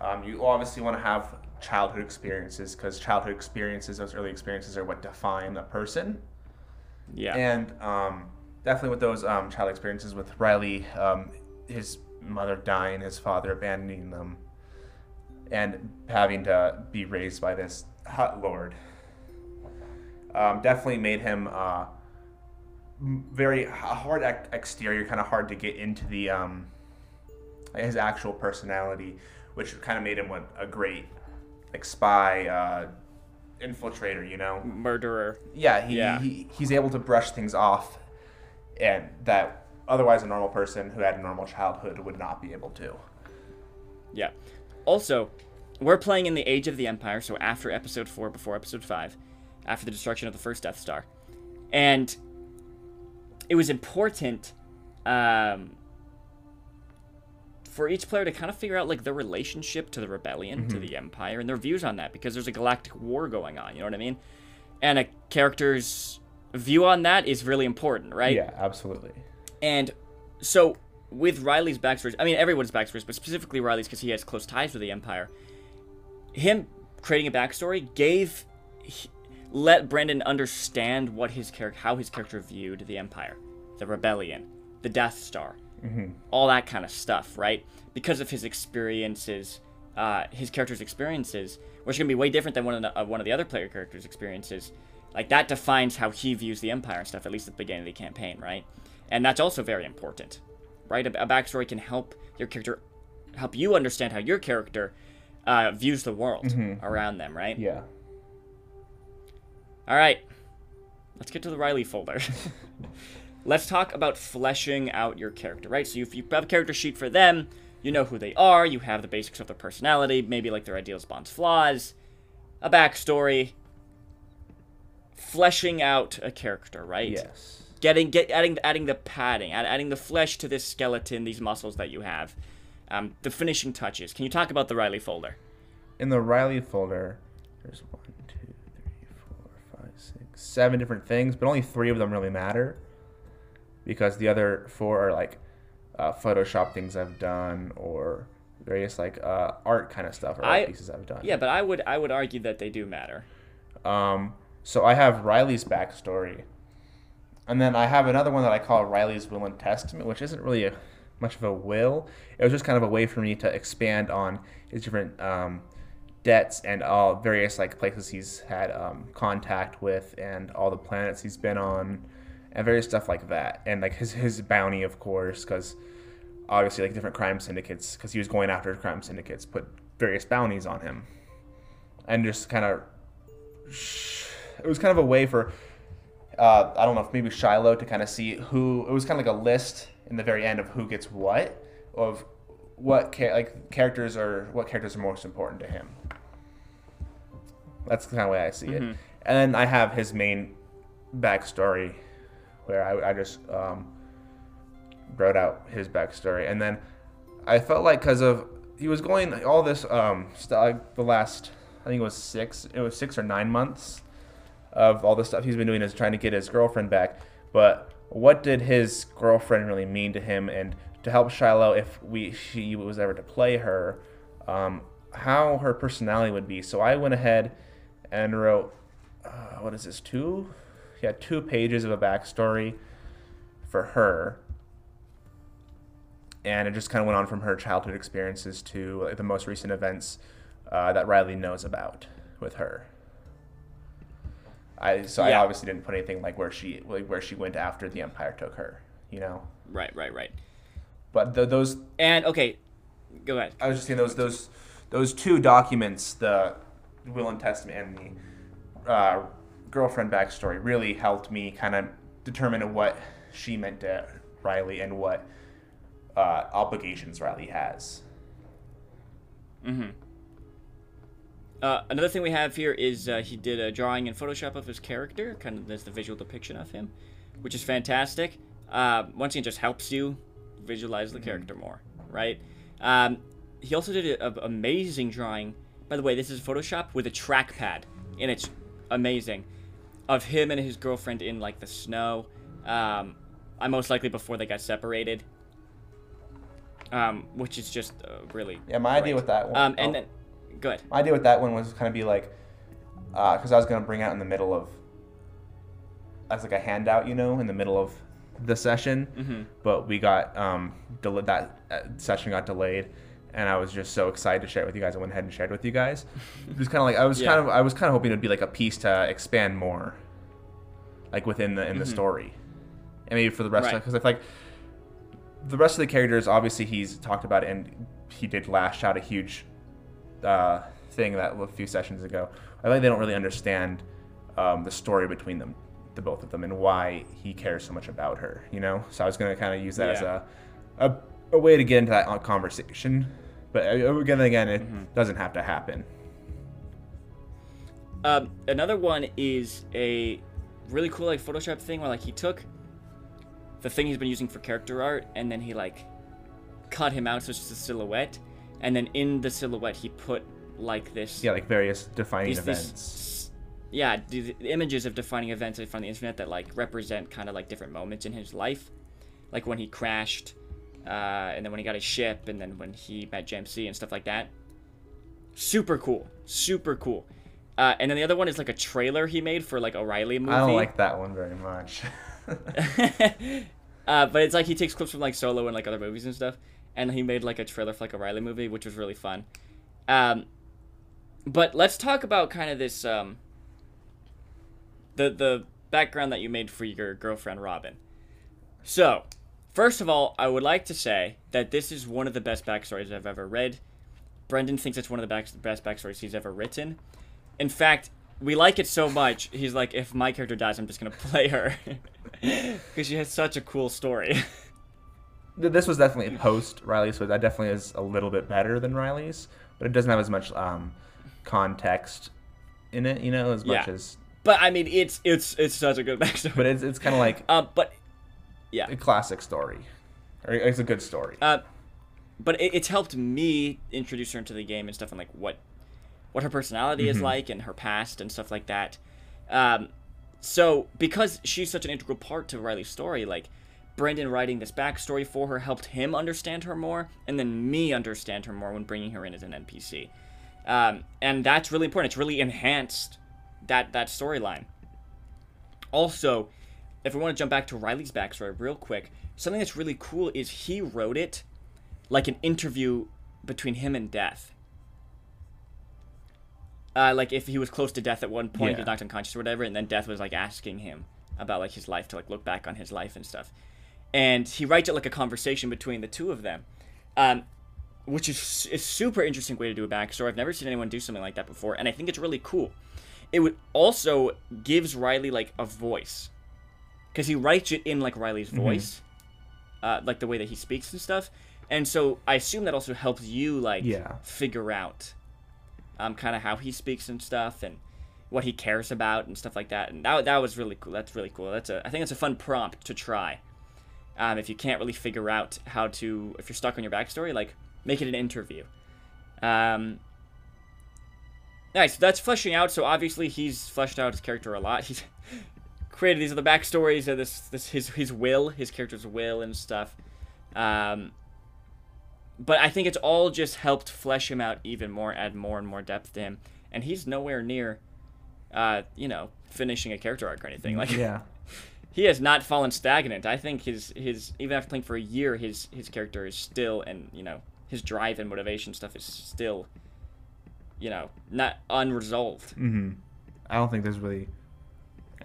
um, you obviously want to have childhood experiences because childhood experiences, those early experiences, are what define a person. yeah. And um, definitely with those um, child experiences with Riley, um, his mother dying, his father abandoning them, and having to be raised by this Hutt lord um, definitely made him uh, very hard ex- exterior, kind of hard to get into the um, his actual personality, which kind of made him what a great like spy uh, infiltrator. You know, Murderer. yeah, he, Yeah. he he's able to brush things off, and that otherwise a normal person who had a normal childhood would not be able to. Yeah. Also, we're playing in the Age of the Empire, so after Episode 4, before Episode 5, after the destruction of the first Death Star. And it was important um, for each player to kind of figure out like their relationship to the rebellion, to the Empire, and their views on that, because there's a galactic war going on, you know what I mean? And a character's view on that is really important, right? Yeah, absolutely. And so with Riley's backstory, I mean everyone's backstories, but specifically Riley's because he has close ties with the Empire. Him creating a backstory gave let Brendan understand what his character, how his character viewed the Empire, the rebellion, the Death Star, all that kind of stuff, right? Because of his experiences, uh, his character's experiences, which can be way different than one of the, uh, one of the other player characters' experiences. Like that defines how he views the Empire and stuff, at least at the beginning of the campaign, right? And that's also very important, right? A, a backstory can help your character, help you understand how your character uh, views the world around them, right? Yeah. All right, let's get to the Riley folder. let's talk about fleshing out your character, right? So if you have a character sheet for them, you know who they are, you have the basics of their personality, maybe like their ideals, bonds, flaws, a backstory, fleshing out a character, right? Yes. Getting get adding adding the padding, add, adding the flesh to this skeleton, these muscles that you have. Um, the finishing touches. Can you talk about the Riley folder? In the Riley folder, there's one, two, three, four, five, six, seven different things, but only three of them really matter because the other four are like uh, Photoshop things I've done or various like uh, art kind of stuff or I- pieces I've done. Yeah, but I would I would argue that they do matter. Um, so I have Riley's backstory, and then I have another one that I call Riley's Will and Testament, which isn't really a, much of a will. It was just kind of a way for me to expand on his different um, debts and all various like places he's had um, contact with, and all the planets he's been on, and various stuff like that, and like his his bounty, of course, because obviously like different crime syndicates, because he was going after crime syndicates, put various bounties on him, and just kind of it was kind of a way for uh, I don't know if maybe Shiloh to kind of see who it was kind of like a list in the very end of who gets what of what like characters are what characters are most important to him. That's the kind of way I see it. And then I have his main backstory where I, I just um, wrote out his backstory, and then I felt like because of he was going all this um stuff the last I think it was six it was six or nine months of all the stuff he's been doing is trying to get his girlfriend back. But what did his girlfriend really mean to him? And to help Shiloh, if we she was ever to play her, um, how her personality would be. So I went ahead and wrote uh, what is this two? Yeah, two pages of a backstory for her. And it just kind of went on from her childhood experiences to like, the most recent events uh, that Riley knows about with her. I so I obviously didn't put anything like where she like where she went after the Empire took her, you know. Right, right, right. But th those And okay, go ahead. I was just saying those those those two documents, the will and testament and the uh, girlfriend backstory, really helped me kind of determine what she meant to Riley and what uh, obligations Riley has. Uh, another thing we have here is uh, he did a drawing in Photoshop of his character, kind of there's the visual depiction of him, which is fantastic. Uh, once again, just helps you visualize the character more, right? Um, he also did an amazing drawing. By the way, this is Photoshop with a trackpad, and it's amazing, of him and his girlfriend in like the snow. Um, I most likely before they got separated, um, which is just uh, really. Yeah, my idea with that one. Um, and oh. then, good. My idea with that one was kind of be like, uh because I was gonna bring out in the middle of, as like a handout, you know, in the middle of the session, Mm-hmm. but we got um, del- that uh, session got delayed, and I was just so excited to share it with you guys. I went ahead and shared it with you guys. It was kind of like I was Yeah. kind of I was kind of hoping it'd be like a piece to expand more, like within the in the Mhm. story, and maybe for the rest Right. of because I feel like the rest of the characters, obviously, he's talked about and he did lash out a huge uh, thing that a few sessions ago. I think they don't really understand um, the story between them, the both of them, and why he cares so much about her. You know, so I was gonna kind of use that as a, a a way to get into that conversation, but uh, again, again, it Mm-hmm. doesn't have to happen. Um, another one is a really cool like Photoshop thing where like he took the thing he's been using for character art and then he like cut him out so it's just a silhouette, and then in the silhouette he put like this Yeah, like various defining these, events. these yeah the, the images of defining events I found on the internet that like represent kind of like different moments in his life, like when he crashed, uh, and then when he got his ship, and then when he met JMC and stuff like that. Super cool, super cool. Uh, and then the other one is like a trailer he made for like a Riley movie. I don't like that one very much. uh, but it's like he takes clips from like Solo and like other movies and stuff, and he made like a trailer for like a Riley movie, which was really fun. Um, but let's talk about kind of this um, the the background that you made for your girlfriend Robin. So, first of all, I would like to say that this is one of the best backstories I've ever read. Brendan thinks it's one of the back- best backstories he's ever written. In fact, we like it so much. He's like, if my character dies, I'm just gonna play her because she has such a cool story. This was definitely a post Riley, so that definitely is a little bit better than Riley's, but it doesn't have as much um, context in it, you know, as much Yeah. as. but I mean, it's it's it's such a good backstory. But it's it's kind of like uh, but yeah, a classic story, or it's a good story. uh, but it, it's helped me introduce her into the game and stuff, and like what what her personality is like and her past and stuff like that. Um, so because she's such an integral part to Riley's story, like Brendan writing this backstory for her helped him understand her more, and then me understand her more when bringing her in as an NPC. Um, and that's really important. It's really enhanced that that storyline. Also, if we want to jump back to Riley's backstory real quick, something that's really cool is he wrote it like an interview between him and death. Uh, like if he was close to death at one point, he Yeah. was knocked unconscious or whatever, and then death was like asking him about like his life to like look back on his life and stuff. And he writes it like a conversation between the two of them, um, which is a super interesting way to do a backstory. I've never seen anyone do something like that before, and I think it's really cool. It would also gives Riley like a voice, because he writes it in like Riley's voice, uh, like the way that he speaks and stuff. And so I assume that also helps you like Yeah. figure out um, kind of how he speaks and stuff and what he cares about and stuff like that. And that, that was really cool. That's really cool. That's a I think it's a fun prompt to try. Um, if you can't really figure out how to, if you're stuck on your backstory, like make it an interview. Um, nice. That's fleshing out. So obviously he's fleshed out his character a lot. He's created these other backstories of this this his his will, his character's will and stuff. Um, but I think it's all just helped flesh him out even more, add more and more depth to him, and he's nowhere near, uh, you know, finishing a character arc or anything. Like yeah. he has not fallen stagnant. I think his his even after playing for a year, his his character is still and you know his drive and motivation stuff is still, you know, not unresolved. hmm I don't think there's really,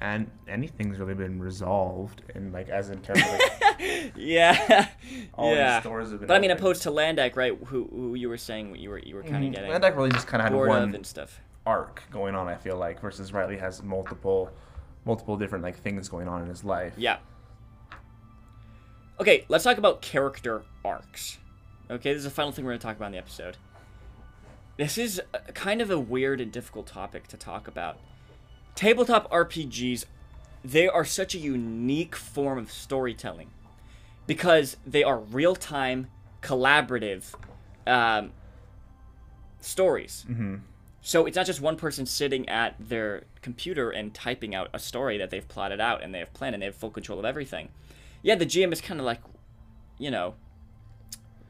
and anything's really been resolved and like as in terms of like, yeah, all yeah. these doors have been. But I mean, opposed to Landak, right? Who who you were saying you were you were kind of Mhm. getting Landak really just kind of had one and stuff. arc going on. I feel like versus Riley has multiple, multiple different like things going on in his life. Yeah. Okay, let's talk about character arcs. Okay, this is the final thing we're going to talk about in the episode. This is kind of a weird and difficult topic to talk about. Tabletop RPGs, they are such a unique form of storytelling because they are real time, collaborative um, stories. hmm So it's not just one person sitting at their computer and typing out a story that they've plotted out and they have planned and they have full control of everything. Yeah, the GM is kind of like, you know,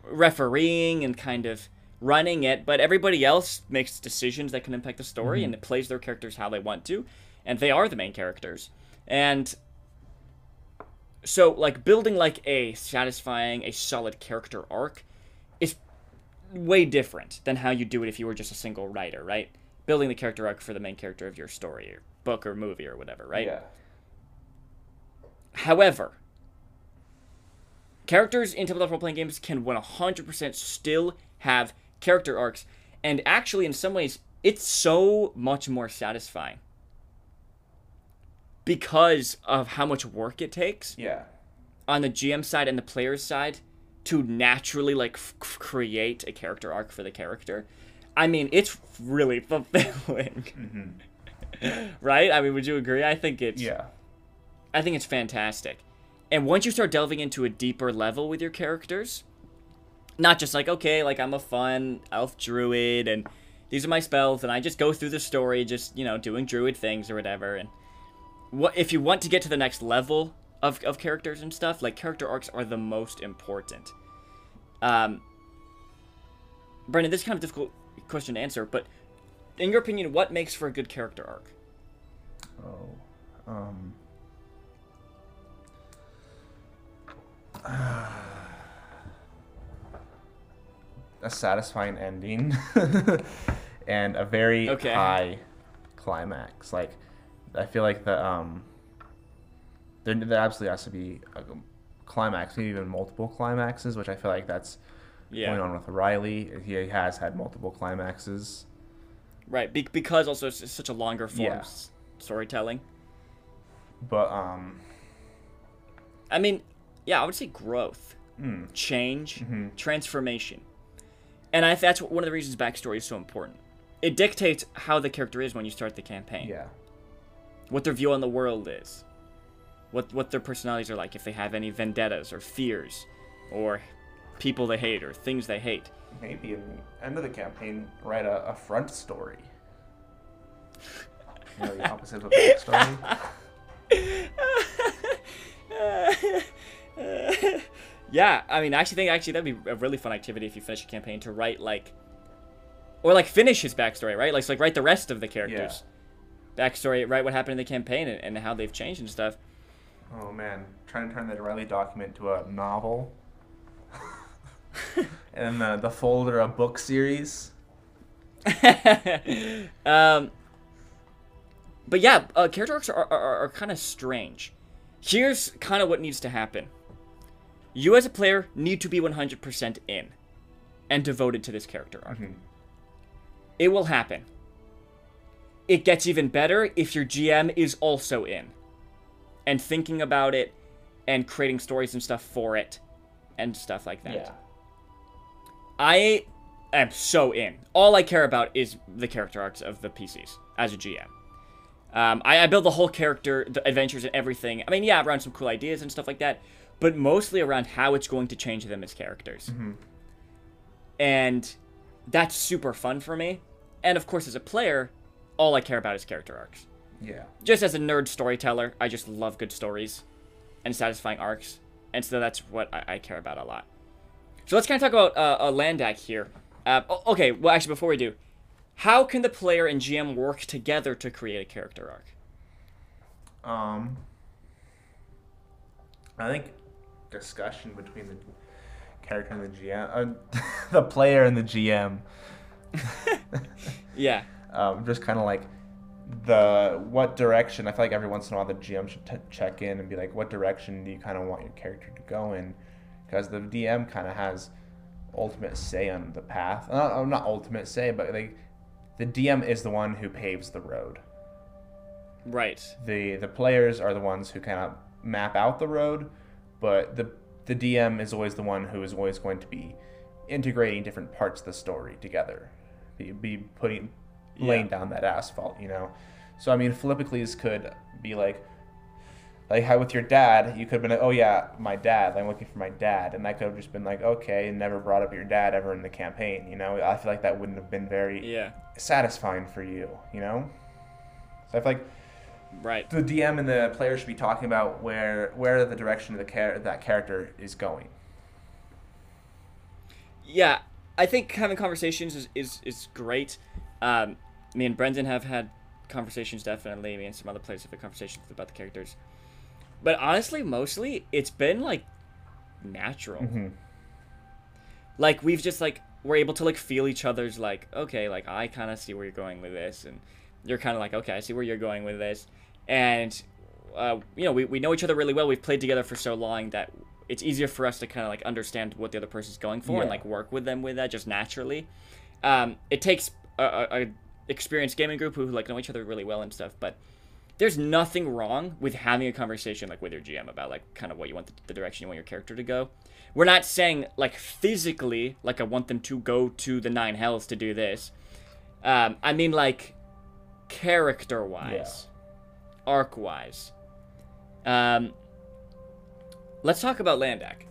refereeing and kind of running it, but everybody else makes decisions that can impact the story and mm-hmm. it plays their characters how they want to, and they are the main characters. And so, like, building like a satisfying, a solid character arc is way different than how you do it if you were just a single writer, right? Building the character arc for the main character of your story or book or movie or whatever, right? Yeah. However, characters in tabletop role playing games can 100% still have character arcs, and actually, in some ways, it's so much more satisfying because of how much work it takes Yeah. on the GM side and the player's side to naturally like f- create a character arc for the character. I mean, it's really fulfilling. Mm-hmm. right? I mean, would you agree? I think it's Yeah. I think it's fantastic. And once you start delving into a deeper level with your characters, not just like, okay, like I'm a fun elf druid and these are my spells and I just go through the story just, you know, doing druid things or whatever and what if you want to get to the next level of, of characters and stuff, like character arcs are the most important. Um Brendan, this is kind of difficult question to answer, but in your opinion, what makes for a good character arc? Oh. Um. a satisfying ending and a very Okay. high climax. Like, I feel like the um. There, there absolutely has to be a climax, maybe even multiple climaxes, which I feel like that's Yeah. going on with Riley. He has had multiple climaxes. Right, be- because also it's such a longer form Yeah. s- storytelling. But um, I mean, yeah, I would say growth, mm, change, Mhm. transformation, and I that's one of the reasons backstory is so important. It dictates how the character is when you start the campaign, yeah, what their view on the world is, what what their personalities are like, if they have any vendettas or fears, or people they hate or things they hate. maybe in the end of the campaign, write a, a front story. You know, the opposite of a backstory. yeah, I mean, I actually think actually that'd be a really fun activity if you finish a campaign to write like, or like finish his backstory, right? Like, so, like write the rest of the characters' backstory, write what happened in the campaign and, and how they've changed and stuff. Oh man, trying to turn that Riley document to a novel. and the the folder a book series. um, but yeah, uh, character arcs are, are, are kind of strange. Here's kind of what needs to happen. You as a player need to be 100% in and devoted to this character arc. Mhm. It will happen. It gets even better if your GM is also in and thinking about it and creating stories and stuff for it and stuff like that. Yeah. I am so in. All I care about is the character arcs of the PCs as a GM. Um, I, I build the whole character, the adventures, and everything. I mean, yeah, I run some cool ideas and stuff like that, but mostly around how it's going to change them as characters. And that's super fun for me. And of course, as a player, all I care about is character arcs. Yeah. Just as a nerd storyteller, I just love good stories and satisfying arcs. And so that's what I, I care about a lot. So let's kind of talk about uh, a Landak here. Uh, okay, well, actually, before we do, how can the player and GM work together to create a character arc? Um, I think discussion between the character and the GM, uh, the player and the GM, Yeah, um, just kind of like the what direction. I feel like every once in a while the GM should t- check in and be like, what direction do you kind of want your character to go in? Because the DM kind of has ultimate say on the path. Uh, not ultimate say, but like the DM is the one who paves the road. right. the the players are the ones who kind of map out the road, but the the DM is always the one who is always going to be integrating different parts of the story together, be, be putting laying Yeah. down that asphalt, you know. So I mean, Philippocles could be like, like how with your dad, you could have been like, oh yeah, my dad, I'm looking for my dad, and that could have just been like, okay, and never brought up your dad ever in the campaign, you know. I feel like that wouldn't have been very Yeah, satisfying for you, you know. So I feel like right. the DM and the player should be talking about where where the direction of the char- that character is going. Yeah, I think having conversations is, is, is great. Um, me and Brendan have had conversations definitely. Me and some other players have had conversations about the characters. But honestly, mostly it's been like natural. Mhm. Like we've just like we're able to like feel each other's like okay, like I kind of see where you're going with this, and you're kind of like okay, I see where you're going with this, and uh, you know, we, we know each other really well. We've played together for so long that it's easier for us to kind of like understand what the other person's going for and like work with them with that just naturally. Um, it takes a, a, a experienced gaming group who like know each other really well and stuff, but there's nothing wrong with having a conversation like with your GM about like kind of what you want the, the direction you want your character to go. We're not saying like physically like I want them to go to the nine hells to do this. Um, I mean like character wise, arc wise. Um, let's talk about Landak.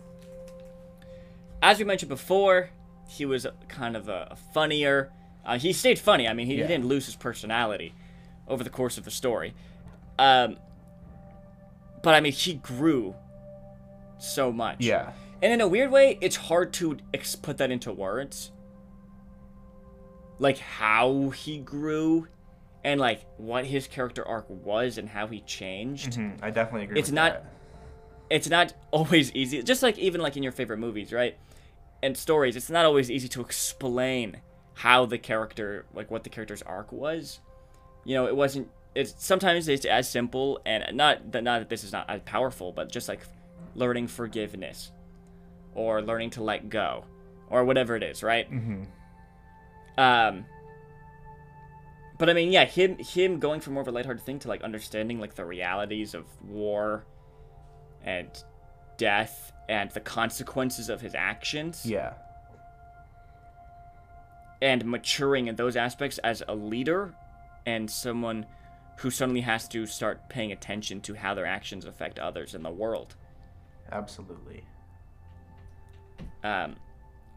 As we mentioned before, he was kind of a, a funnier. Uh, he stayed funny. I mean, he, he Yeah. didn't lose his personality over the course of the story. Um, but I mean, he grew so much. Yeah. And in a weird way, it's hard to ex- put that into words. Like how he grew and like what his character arc was and how he changed. Mhm, I definitely agree. It's with not- that. It's not always easy. Just like even like in your favorite movies, right? And stories, it's not always easy to explain how the character like what the character's arc was. You know, it wasn't it's sometimes it's as simple and not that not that this is not as powerful, but just like learning forgiveness or learning to let go or whatever it is, right? Mhm. Um but I mean, yeah, him him going from more of a lighthearted thing to like understanding like the realities of war and death and the consequences of his actions Yeah. and maturing in those aspects as a leader and someone who suddenly has to start paying attention to how their actions affect others in the world. Absolutely. Um,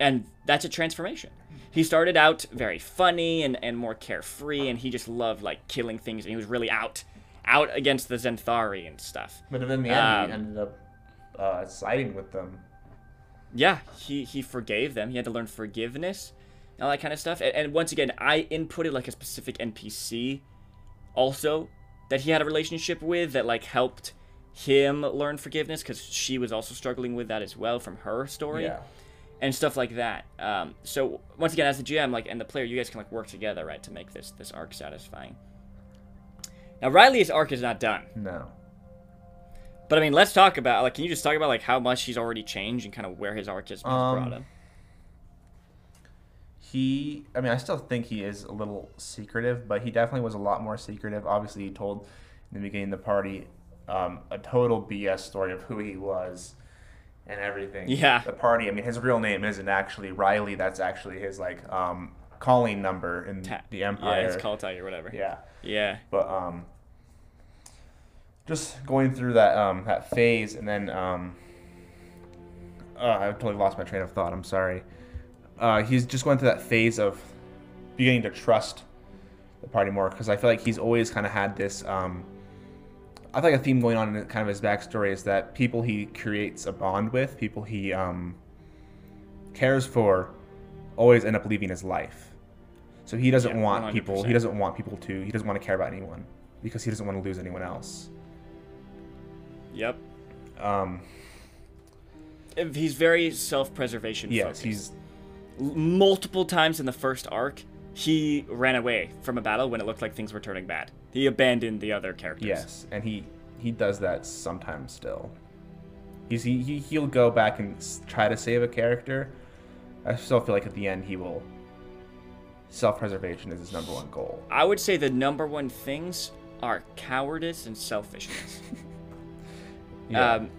and that's a transformation. He started out very funny and, and more carefree, and he just loved like killing things, and he was really out out against the Zenthari and stuff. But then in the end, Um, he ended up uh, siding with them. Yeah, he he forgave them. He had to learn forgiveness, and all that kind of stuff. And, and once again, I inputted like a specific NPC, also that he had a relationship with that like helped him learn forgiveness because she was also struggling with that as well from her story. Yeah. And stuff like that. Um, so once again, as the GM, like and the player, you guys can like work together, right, to make this this arc satisfying. Now Riley's arc is not done, No. but I mean, let's talk about like, can you just talk about like how much he's already changed and kind of where his arc has been Um, brought up? He, I mean, I still think he is a little secretive, but he definitely was a lot more secretive. Obviously, he told in the beginning of the party um, a total BS story of who he was and everything. Yeah. The party, I mean, his real name isn't actually Riley. That's actually his like um, calling number in Ta- the Empire. Yeah, it's call tag or whatever. Yeah. Yeah. But um, just going through that um that phase, and then um, uh, I totally lost my train of thought. I'm sorry. Uh, he's just going through that phase of beginning to trust the party more because I feel like he's always kind of had this. Um, I feel like a theme going on in kind of his backstory is that people he creates a bond with, people he um, cares for, always end up leaving his life. So he doesn't Yeah, want people. He doesn't want people to. He doesn't want to care about anyone because he doesn't want to lose anyone else. Yep. Um, If He's very self-preservation yes, focused. he's multiple times in the first arc. He ran away from a battle when it looked like things were turning bad. He abandoned the other characters. yes, and he he does that sometimes still. He's he, he he'll go back and try to save a character. I still feel like at the end he will. Self-preservation is his number one goal. I would say the number one things are cowardice and selfishness. Um,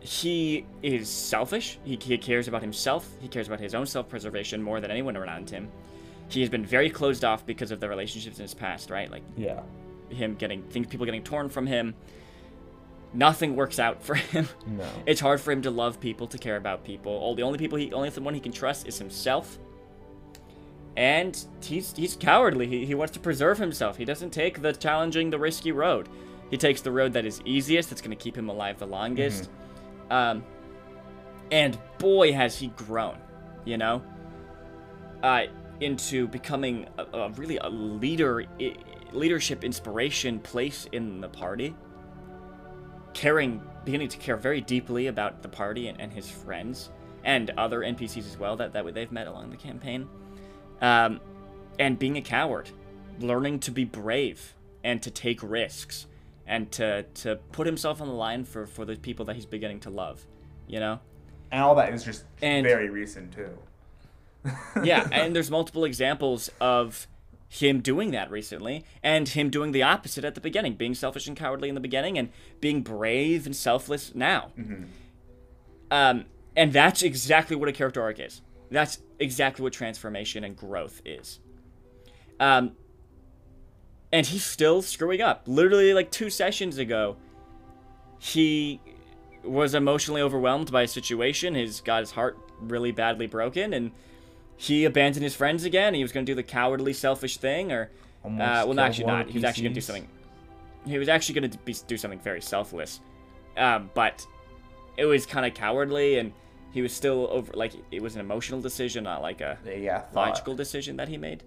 he is selfish. He, he cares about himself. He cares about his own self-preservation more than anyone around him. He has been very closed off because of the relationships in his past, right? Like yeah. him getting things, people getting torn from him. Nothing works out for him. No. It's hard for him to love people, to care about people. All the only people he, only the one he can trust is himself. And he's he's cowardly. He, he wants to preserve himself. He doesn't take the challenging, the risky road. He takes the road that is easiest. That's going to keep him alive the longest. Um, and boy, has he grown. You know, uh, into becoming a, a really a leader, i- leadership inspiration place in the party caring, beginning to care very deeply about the party and, and his friends and other NPCs as well that, that they've met along the campaign. Um, and being a coward, learning to be brave and to take risks and to to put himself on the line for for the people that he's beginning to love, you know. And all that is just And- very recent too. Yeah, and there's multiple examples of him doing that recently, and him doing the opposite at the beginning, being selfish and cowardly in the beginning, and being brave and selfless now. Um, and that's exactly what a character arc is. That's exactly what transformation and growth is. Um, and he's still screwing up. Literally, like two sessions ago, he was emotionally overwhelmed by a situation. He's got his heart really badly broken, and he abandoned his friends again. He was going to do the cowardly, selfish thing, or uh, well, not actually not. He was actually going to do something. He was actually going to do something very selfless, um, but it was kind of cowardly, and he was still over. Like it was an emotional decision, not like a Yeah, logical decision that he made.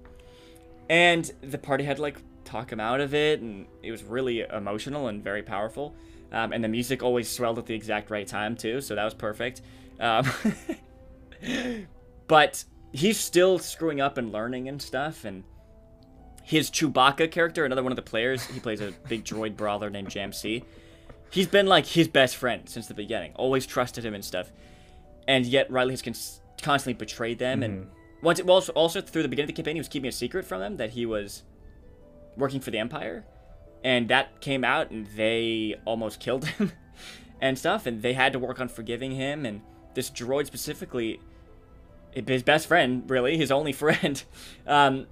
And the party had to like talk him out of it, and it was really emotional and very powerful. Um, and the music always swelled at the exact right time too, so that was perfect. Um, but he's still screwing up and learning and stuff. And his Chewbacca character, another one of the players, he plays a big droid brawler named Jamc. He's been like his best friend since the beginning. Always trusted him and stuff. And yet Riley has cons- constantly betrayed them. And mm-hmm. once, well, also, also through the beginning of the campaign, he was keeping a secret from them that he was working for the Empire. And that came out, and they almost killed him and stuff. And they had to work on forgiving him. And this droid specifically, his best friend, really, his only friend, um,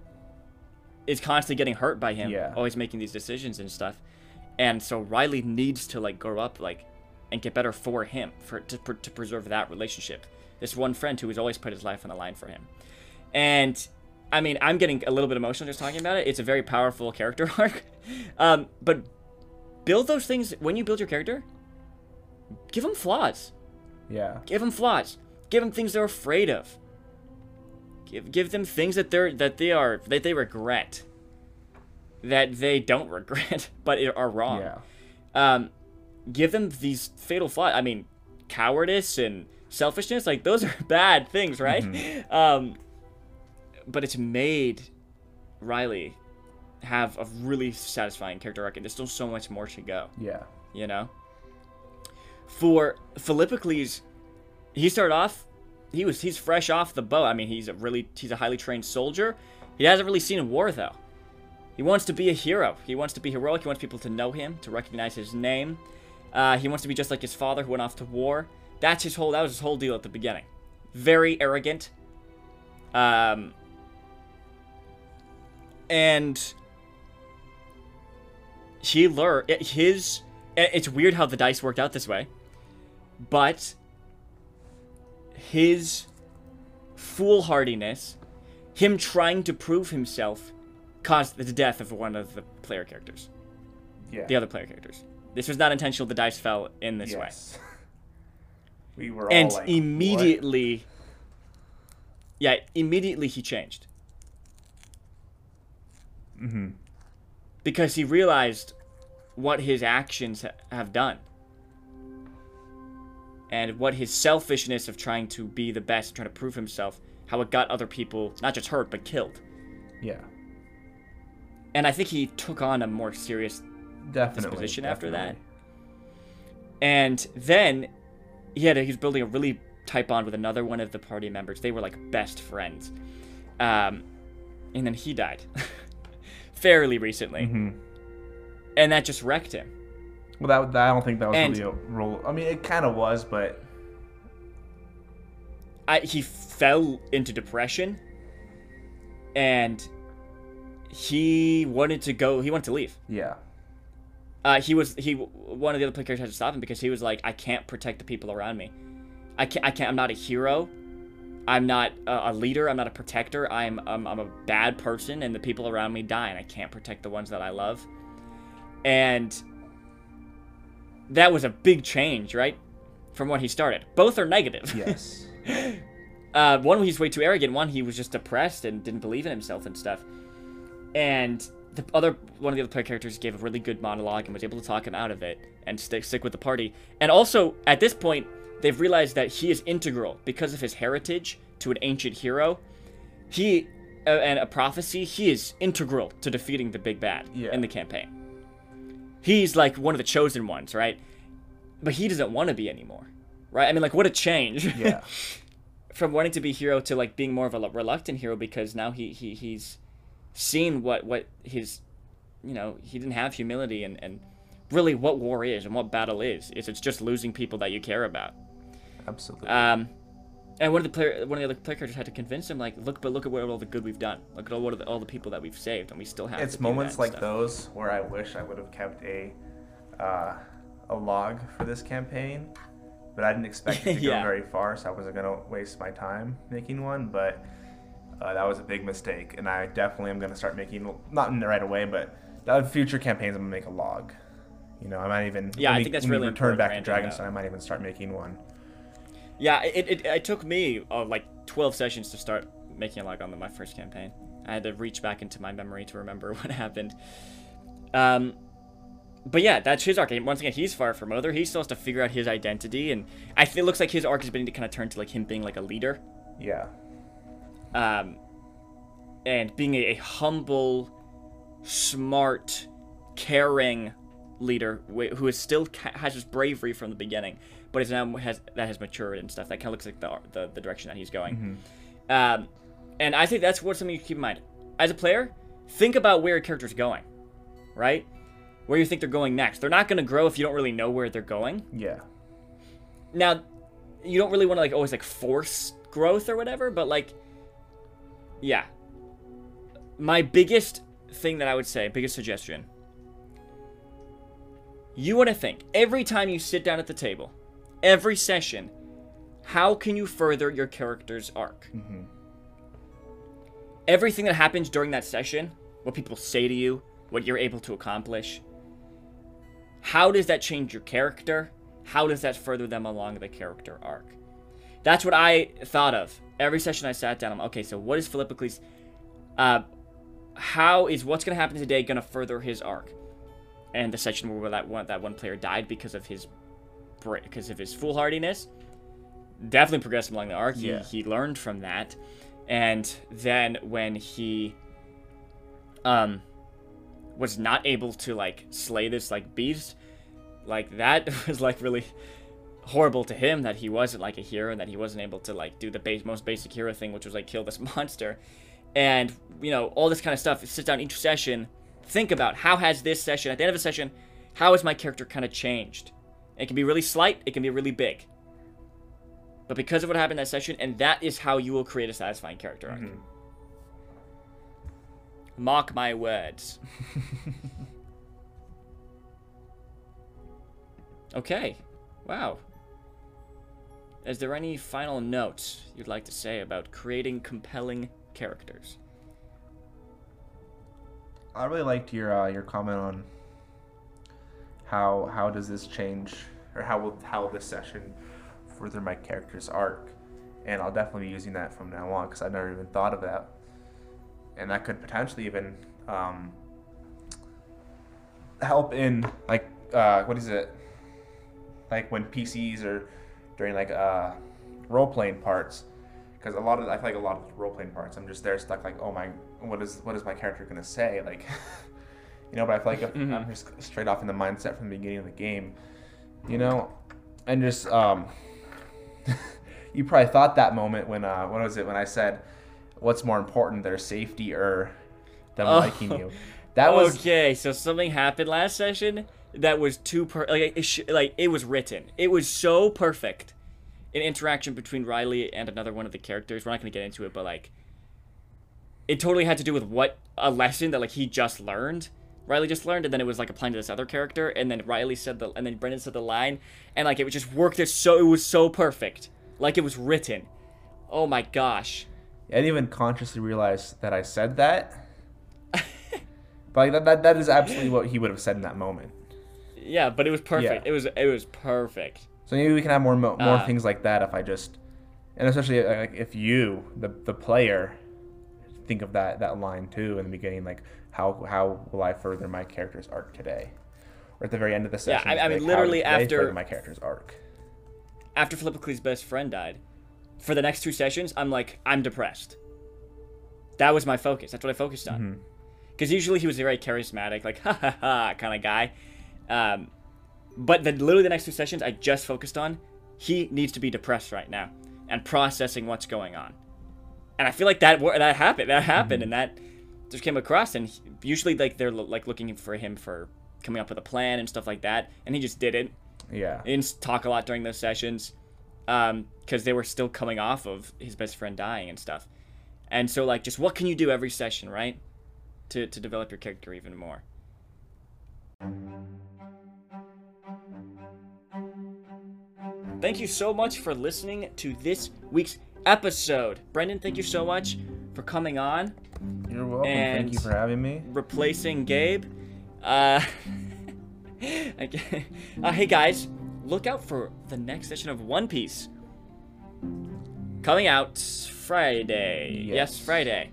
is constantly getting hurt by him. Yeah. Always making these decisions and stuff. And so Riley needs to like grow up like and get better for him for to, pr- to preserve that relationship. This one friend who has always put his life on the line for him. And I mean, I'm getting a little bit emotional just talking about it. It's a very powerful character arc. Um, but build those things when you build your character. Give them flaws. Yeah. Give them flaws. Give them things they're afraid of. Give give them things that they're that they are that they regret. That they don't regret, but are wrong. Yeah. Um, give them these fatal flaws. I mean, cowardice and selfishness, like those are bad things, right? Um, but it's made Riley have a really satisfying character arc, and there's still so much more to go Yeah. you know. For Philippocles, he started off, he was he's fresh off the boat. I mean, he's a really he's a highly trained soldier. He hasn't really seen a war though. He wants to be a hero. He wants to be heroic. He wants people to know him, to recognize his name. Uh, he wants to be just like his father, who went off to war. That's his whole. That was his whole deal at the beginning. Very arrogant. Um. And he learned his it's weird how the dice worked out this way but his foolhardiness him trying to prove himself caused the death of one of the player characters. Yeah. the other player characters. This was not intentional. The dice fell in this way. Yes. We were and all like, immediately yeah immediately he changed. Mm-hmm. because he realized what his actions ha- have done and what his selfishness of trying to be the best trying to prove himself how it got other people not just hurt but killed Yeah. and i think he took on a more serious Definitely. disposition after that. definitely. and then he had a, he was building a really tight bond with another one of the party members they were like best friends um, and then he died fairly recently Mhm. and that just wrecked him Well, that, that I don't think that was And- really a role. I mean, it kind of was, but I, he fell into depression and he wanted to go he wanted to leave. Yeah. uh, he was he one of the other players had to stop him because he was like i can't protect the people around me. I can't i can't i'm not a hero. I'm not a, a leader. I'm not a protector. I'm um, i'm a bad person and the people around me die and i can't protect the ones that i love. And that was a big change right from when he started both are negative Yes. uh, one he's way too arrogant. One he was just depressed and didn't believe in himself and stuff. And the other one of the other player characters gave a really good monologue and was able to talk him out of it and stick stick with the party. And also at this point, they've realized that he is integral because of his heritage to an ancient hero. He uh, and a prophecy. He is integral to defeating the big bad Yeah. in the campaign. He's like one of the chosen ones, right? But he doesn't want to be anymore, right? I mean, like, what a change. Yeah. From wanting to be hero to like being more of a reluctant hero because now he, he he's seen what what his, you know, he didn't have humility and and really what war is and what battle is. Is it's just losing people that you care about. Absolutely. Um, and one of the player, one of the other player characters had to convince him, like, look, but look at what all the good we've done. Look at all what the, all the people that we've saved, and we still have. it's moments like stuff. those where I wish I would have kept a uh, a log for this campaign, but I didn't expect it to Yeah. go very far, so I wasn't gonna waste my time making one. But uh, that was a big mistake, and I definitely am gonna start making not in the right away, but the future campaigns I'm gonna make a log. You know, I might even Yeah, I think that's when we really return back to Dragonstone. uh, I might even start making one. Yeah, it, it, it took me uh, like 12 sessions to start making a log on the, my first campaign. I had to reach back into my memory to remember what happened. Um, but yeah, that's his arc. And Once again, he's far from other. He still has to figure out his identity, and I it looks like his arc is beginning to kind of turn to like him being like a leader. Yeah. um, and being a, a humble, smart, caring leader wh- who is still ca- has his bravery from the beginning, but is now has that has matured and stuff. That kind of looks like the, the the direction that he's going. Um, and I think that's what something you keep in mind as a player. Think about where your character's going, right? Where you think they're going next. They're not going to grow if you don't really know where they're going Yeah. now you don't really want to like always like force growth or whatever but like yeah my biggest thing that i would say biggest suggestion you want to think every time you sit down at the table every session how can you further your character's arc everything that happens during that session what people say to you what you're able to accomplish how does that change your character? How does that further them along the character arc? That's what I thought of. Every session I sat down, I'm okay, so what is Philippocles uh how is what's gonna happen today gonna further his arc? And the session where that one that one player died because of his because of his foolhardiness definitely progressed along the arc. He, he learned from that. And then when he um was not able to like slay this like beast like that was like really horrible to him that he wasn't like a hero and that he wasn't able to like do the base, most basic hero thing which was like kill this monster and you know all this kind of stuff sit down each session think about how has this session at the end of a session how has my character kind of changed it can be really slight it can be really big but because of what happened in that session and that is how you will create a satisfying character arc Mark my words. okay. Wow. Is there any final notes you'd like to say about creating compelling characters? I really liked your uh, your comment on how how does this change or how will how this session further my character's arc, and I'll definitely be using that from now on because I've never even thought of that, and that could potentially even um, help in like uh, what is it? Like when PCs are during like uh, role playing parts. Because a lot of I feel like a lot of role playing parts I'm just there stuck like oh my what is what is my character gonna say? Like you know but I feel like if I'm just straight off in the mindset from the beginning of the game you know and just um you probably thought that moment when uh what was it when I said what's more important their safety or them Oh. liking you that was okay, so something happened last session that was too per like it sh- like it was written. It was so perfect. An interaction between Riley and another one of the characters. We're not gonna get into it, but like it totally had to do with what a lesson that like he just learned. Riley just learned, and then it was like applying to this other character, and then Riley said the, and then Brendan said the line, and like it just worked. It so it was so perfect, like it was written. Oh my gosh. I didn't even consciously realize that I said that. but like, that, that, that is absolutely what he would have said in that moment. Yeah, but it was perfect. Yeah. It was it was perfect. So maybe we can have more mo- more Uh, things like that if I just, and especially uh, like if you, the the player, think of that that line too in the beginning, like how how will I further my character's arc today, or at the very end of the Yeah, session. I- I mean, how literally after- further my character's arc. after Philippocles' best friend died, for the next two sessions, I'm like, I'm depressed. That was my focus. That's what I focused on. Because usually he was a very charismatic, like, ha ha ha kind of guy. Um, but then literally the next two sessions I just focused on he needs to be depressed right now and processing what's going on. And I feel like that that happened. That happened, mm-hmm. and that just came across. And he, usually, like they're like looking for him for coming up with a plan and stuff like that, and he just didn't. Yeah. He didn't talk a lot during those sessions, um, because they were still coming off of his best friend dying and stuff. And so, like, just what can you do every session, right, to to develop your character even more. Thank you so much for listening to this week's episode. Brendan, thank you so much for coming on. You're welcome. Thank you for having me. Replacing Gabe. Uh, uh, hey guys, look out for the next session of One Piece. Coming out Friday. Yes, yes Friday.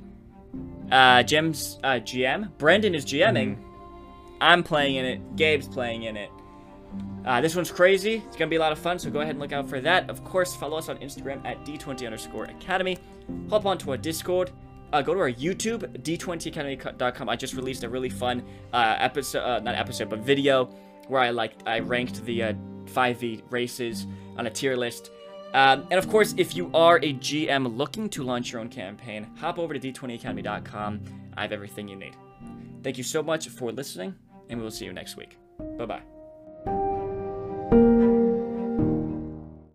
Uh, Jim's uh, GM. Brendan is GMing. Mm-hmm. I'm playing in it. Gabe's playing in it. Uh, this one's crazy. It's going to be a lot of fun, so go ahead and look out for that. Of course, follow us on Instagram at D20 underscore academy. Hop onto our Discord. Uh, go to our YouTube, d20academy.com. I just released a really fun uh, episode, uh, not episode, but video where I like I ranked the 5e uh, races on a tier list. Um, and of course, if you are a GM looking to launch your own campaign, hop over to d20academy.com. I have everything you need. Thank you so much for listening, and we will see you next week. Bye bye.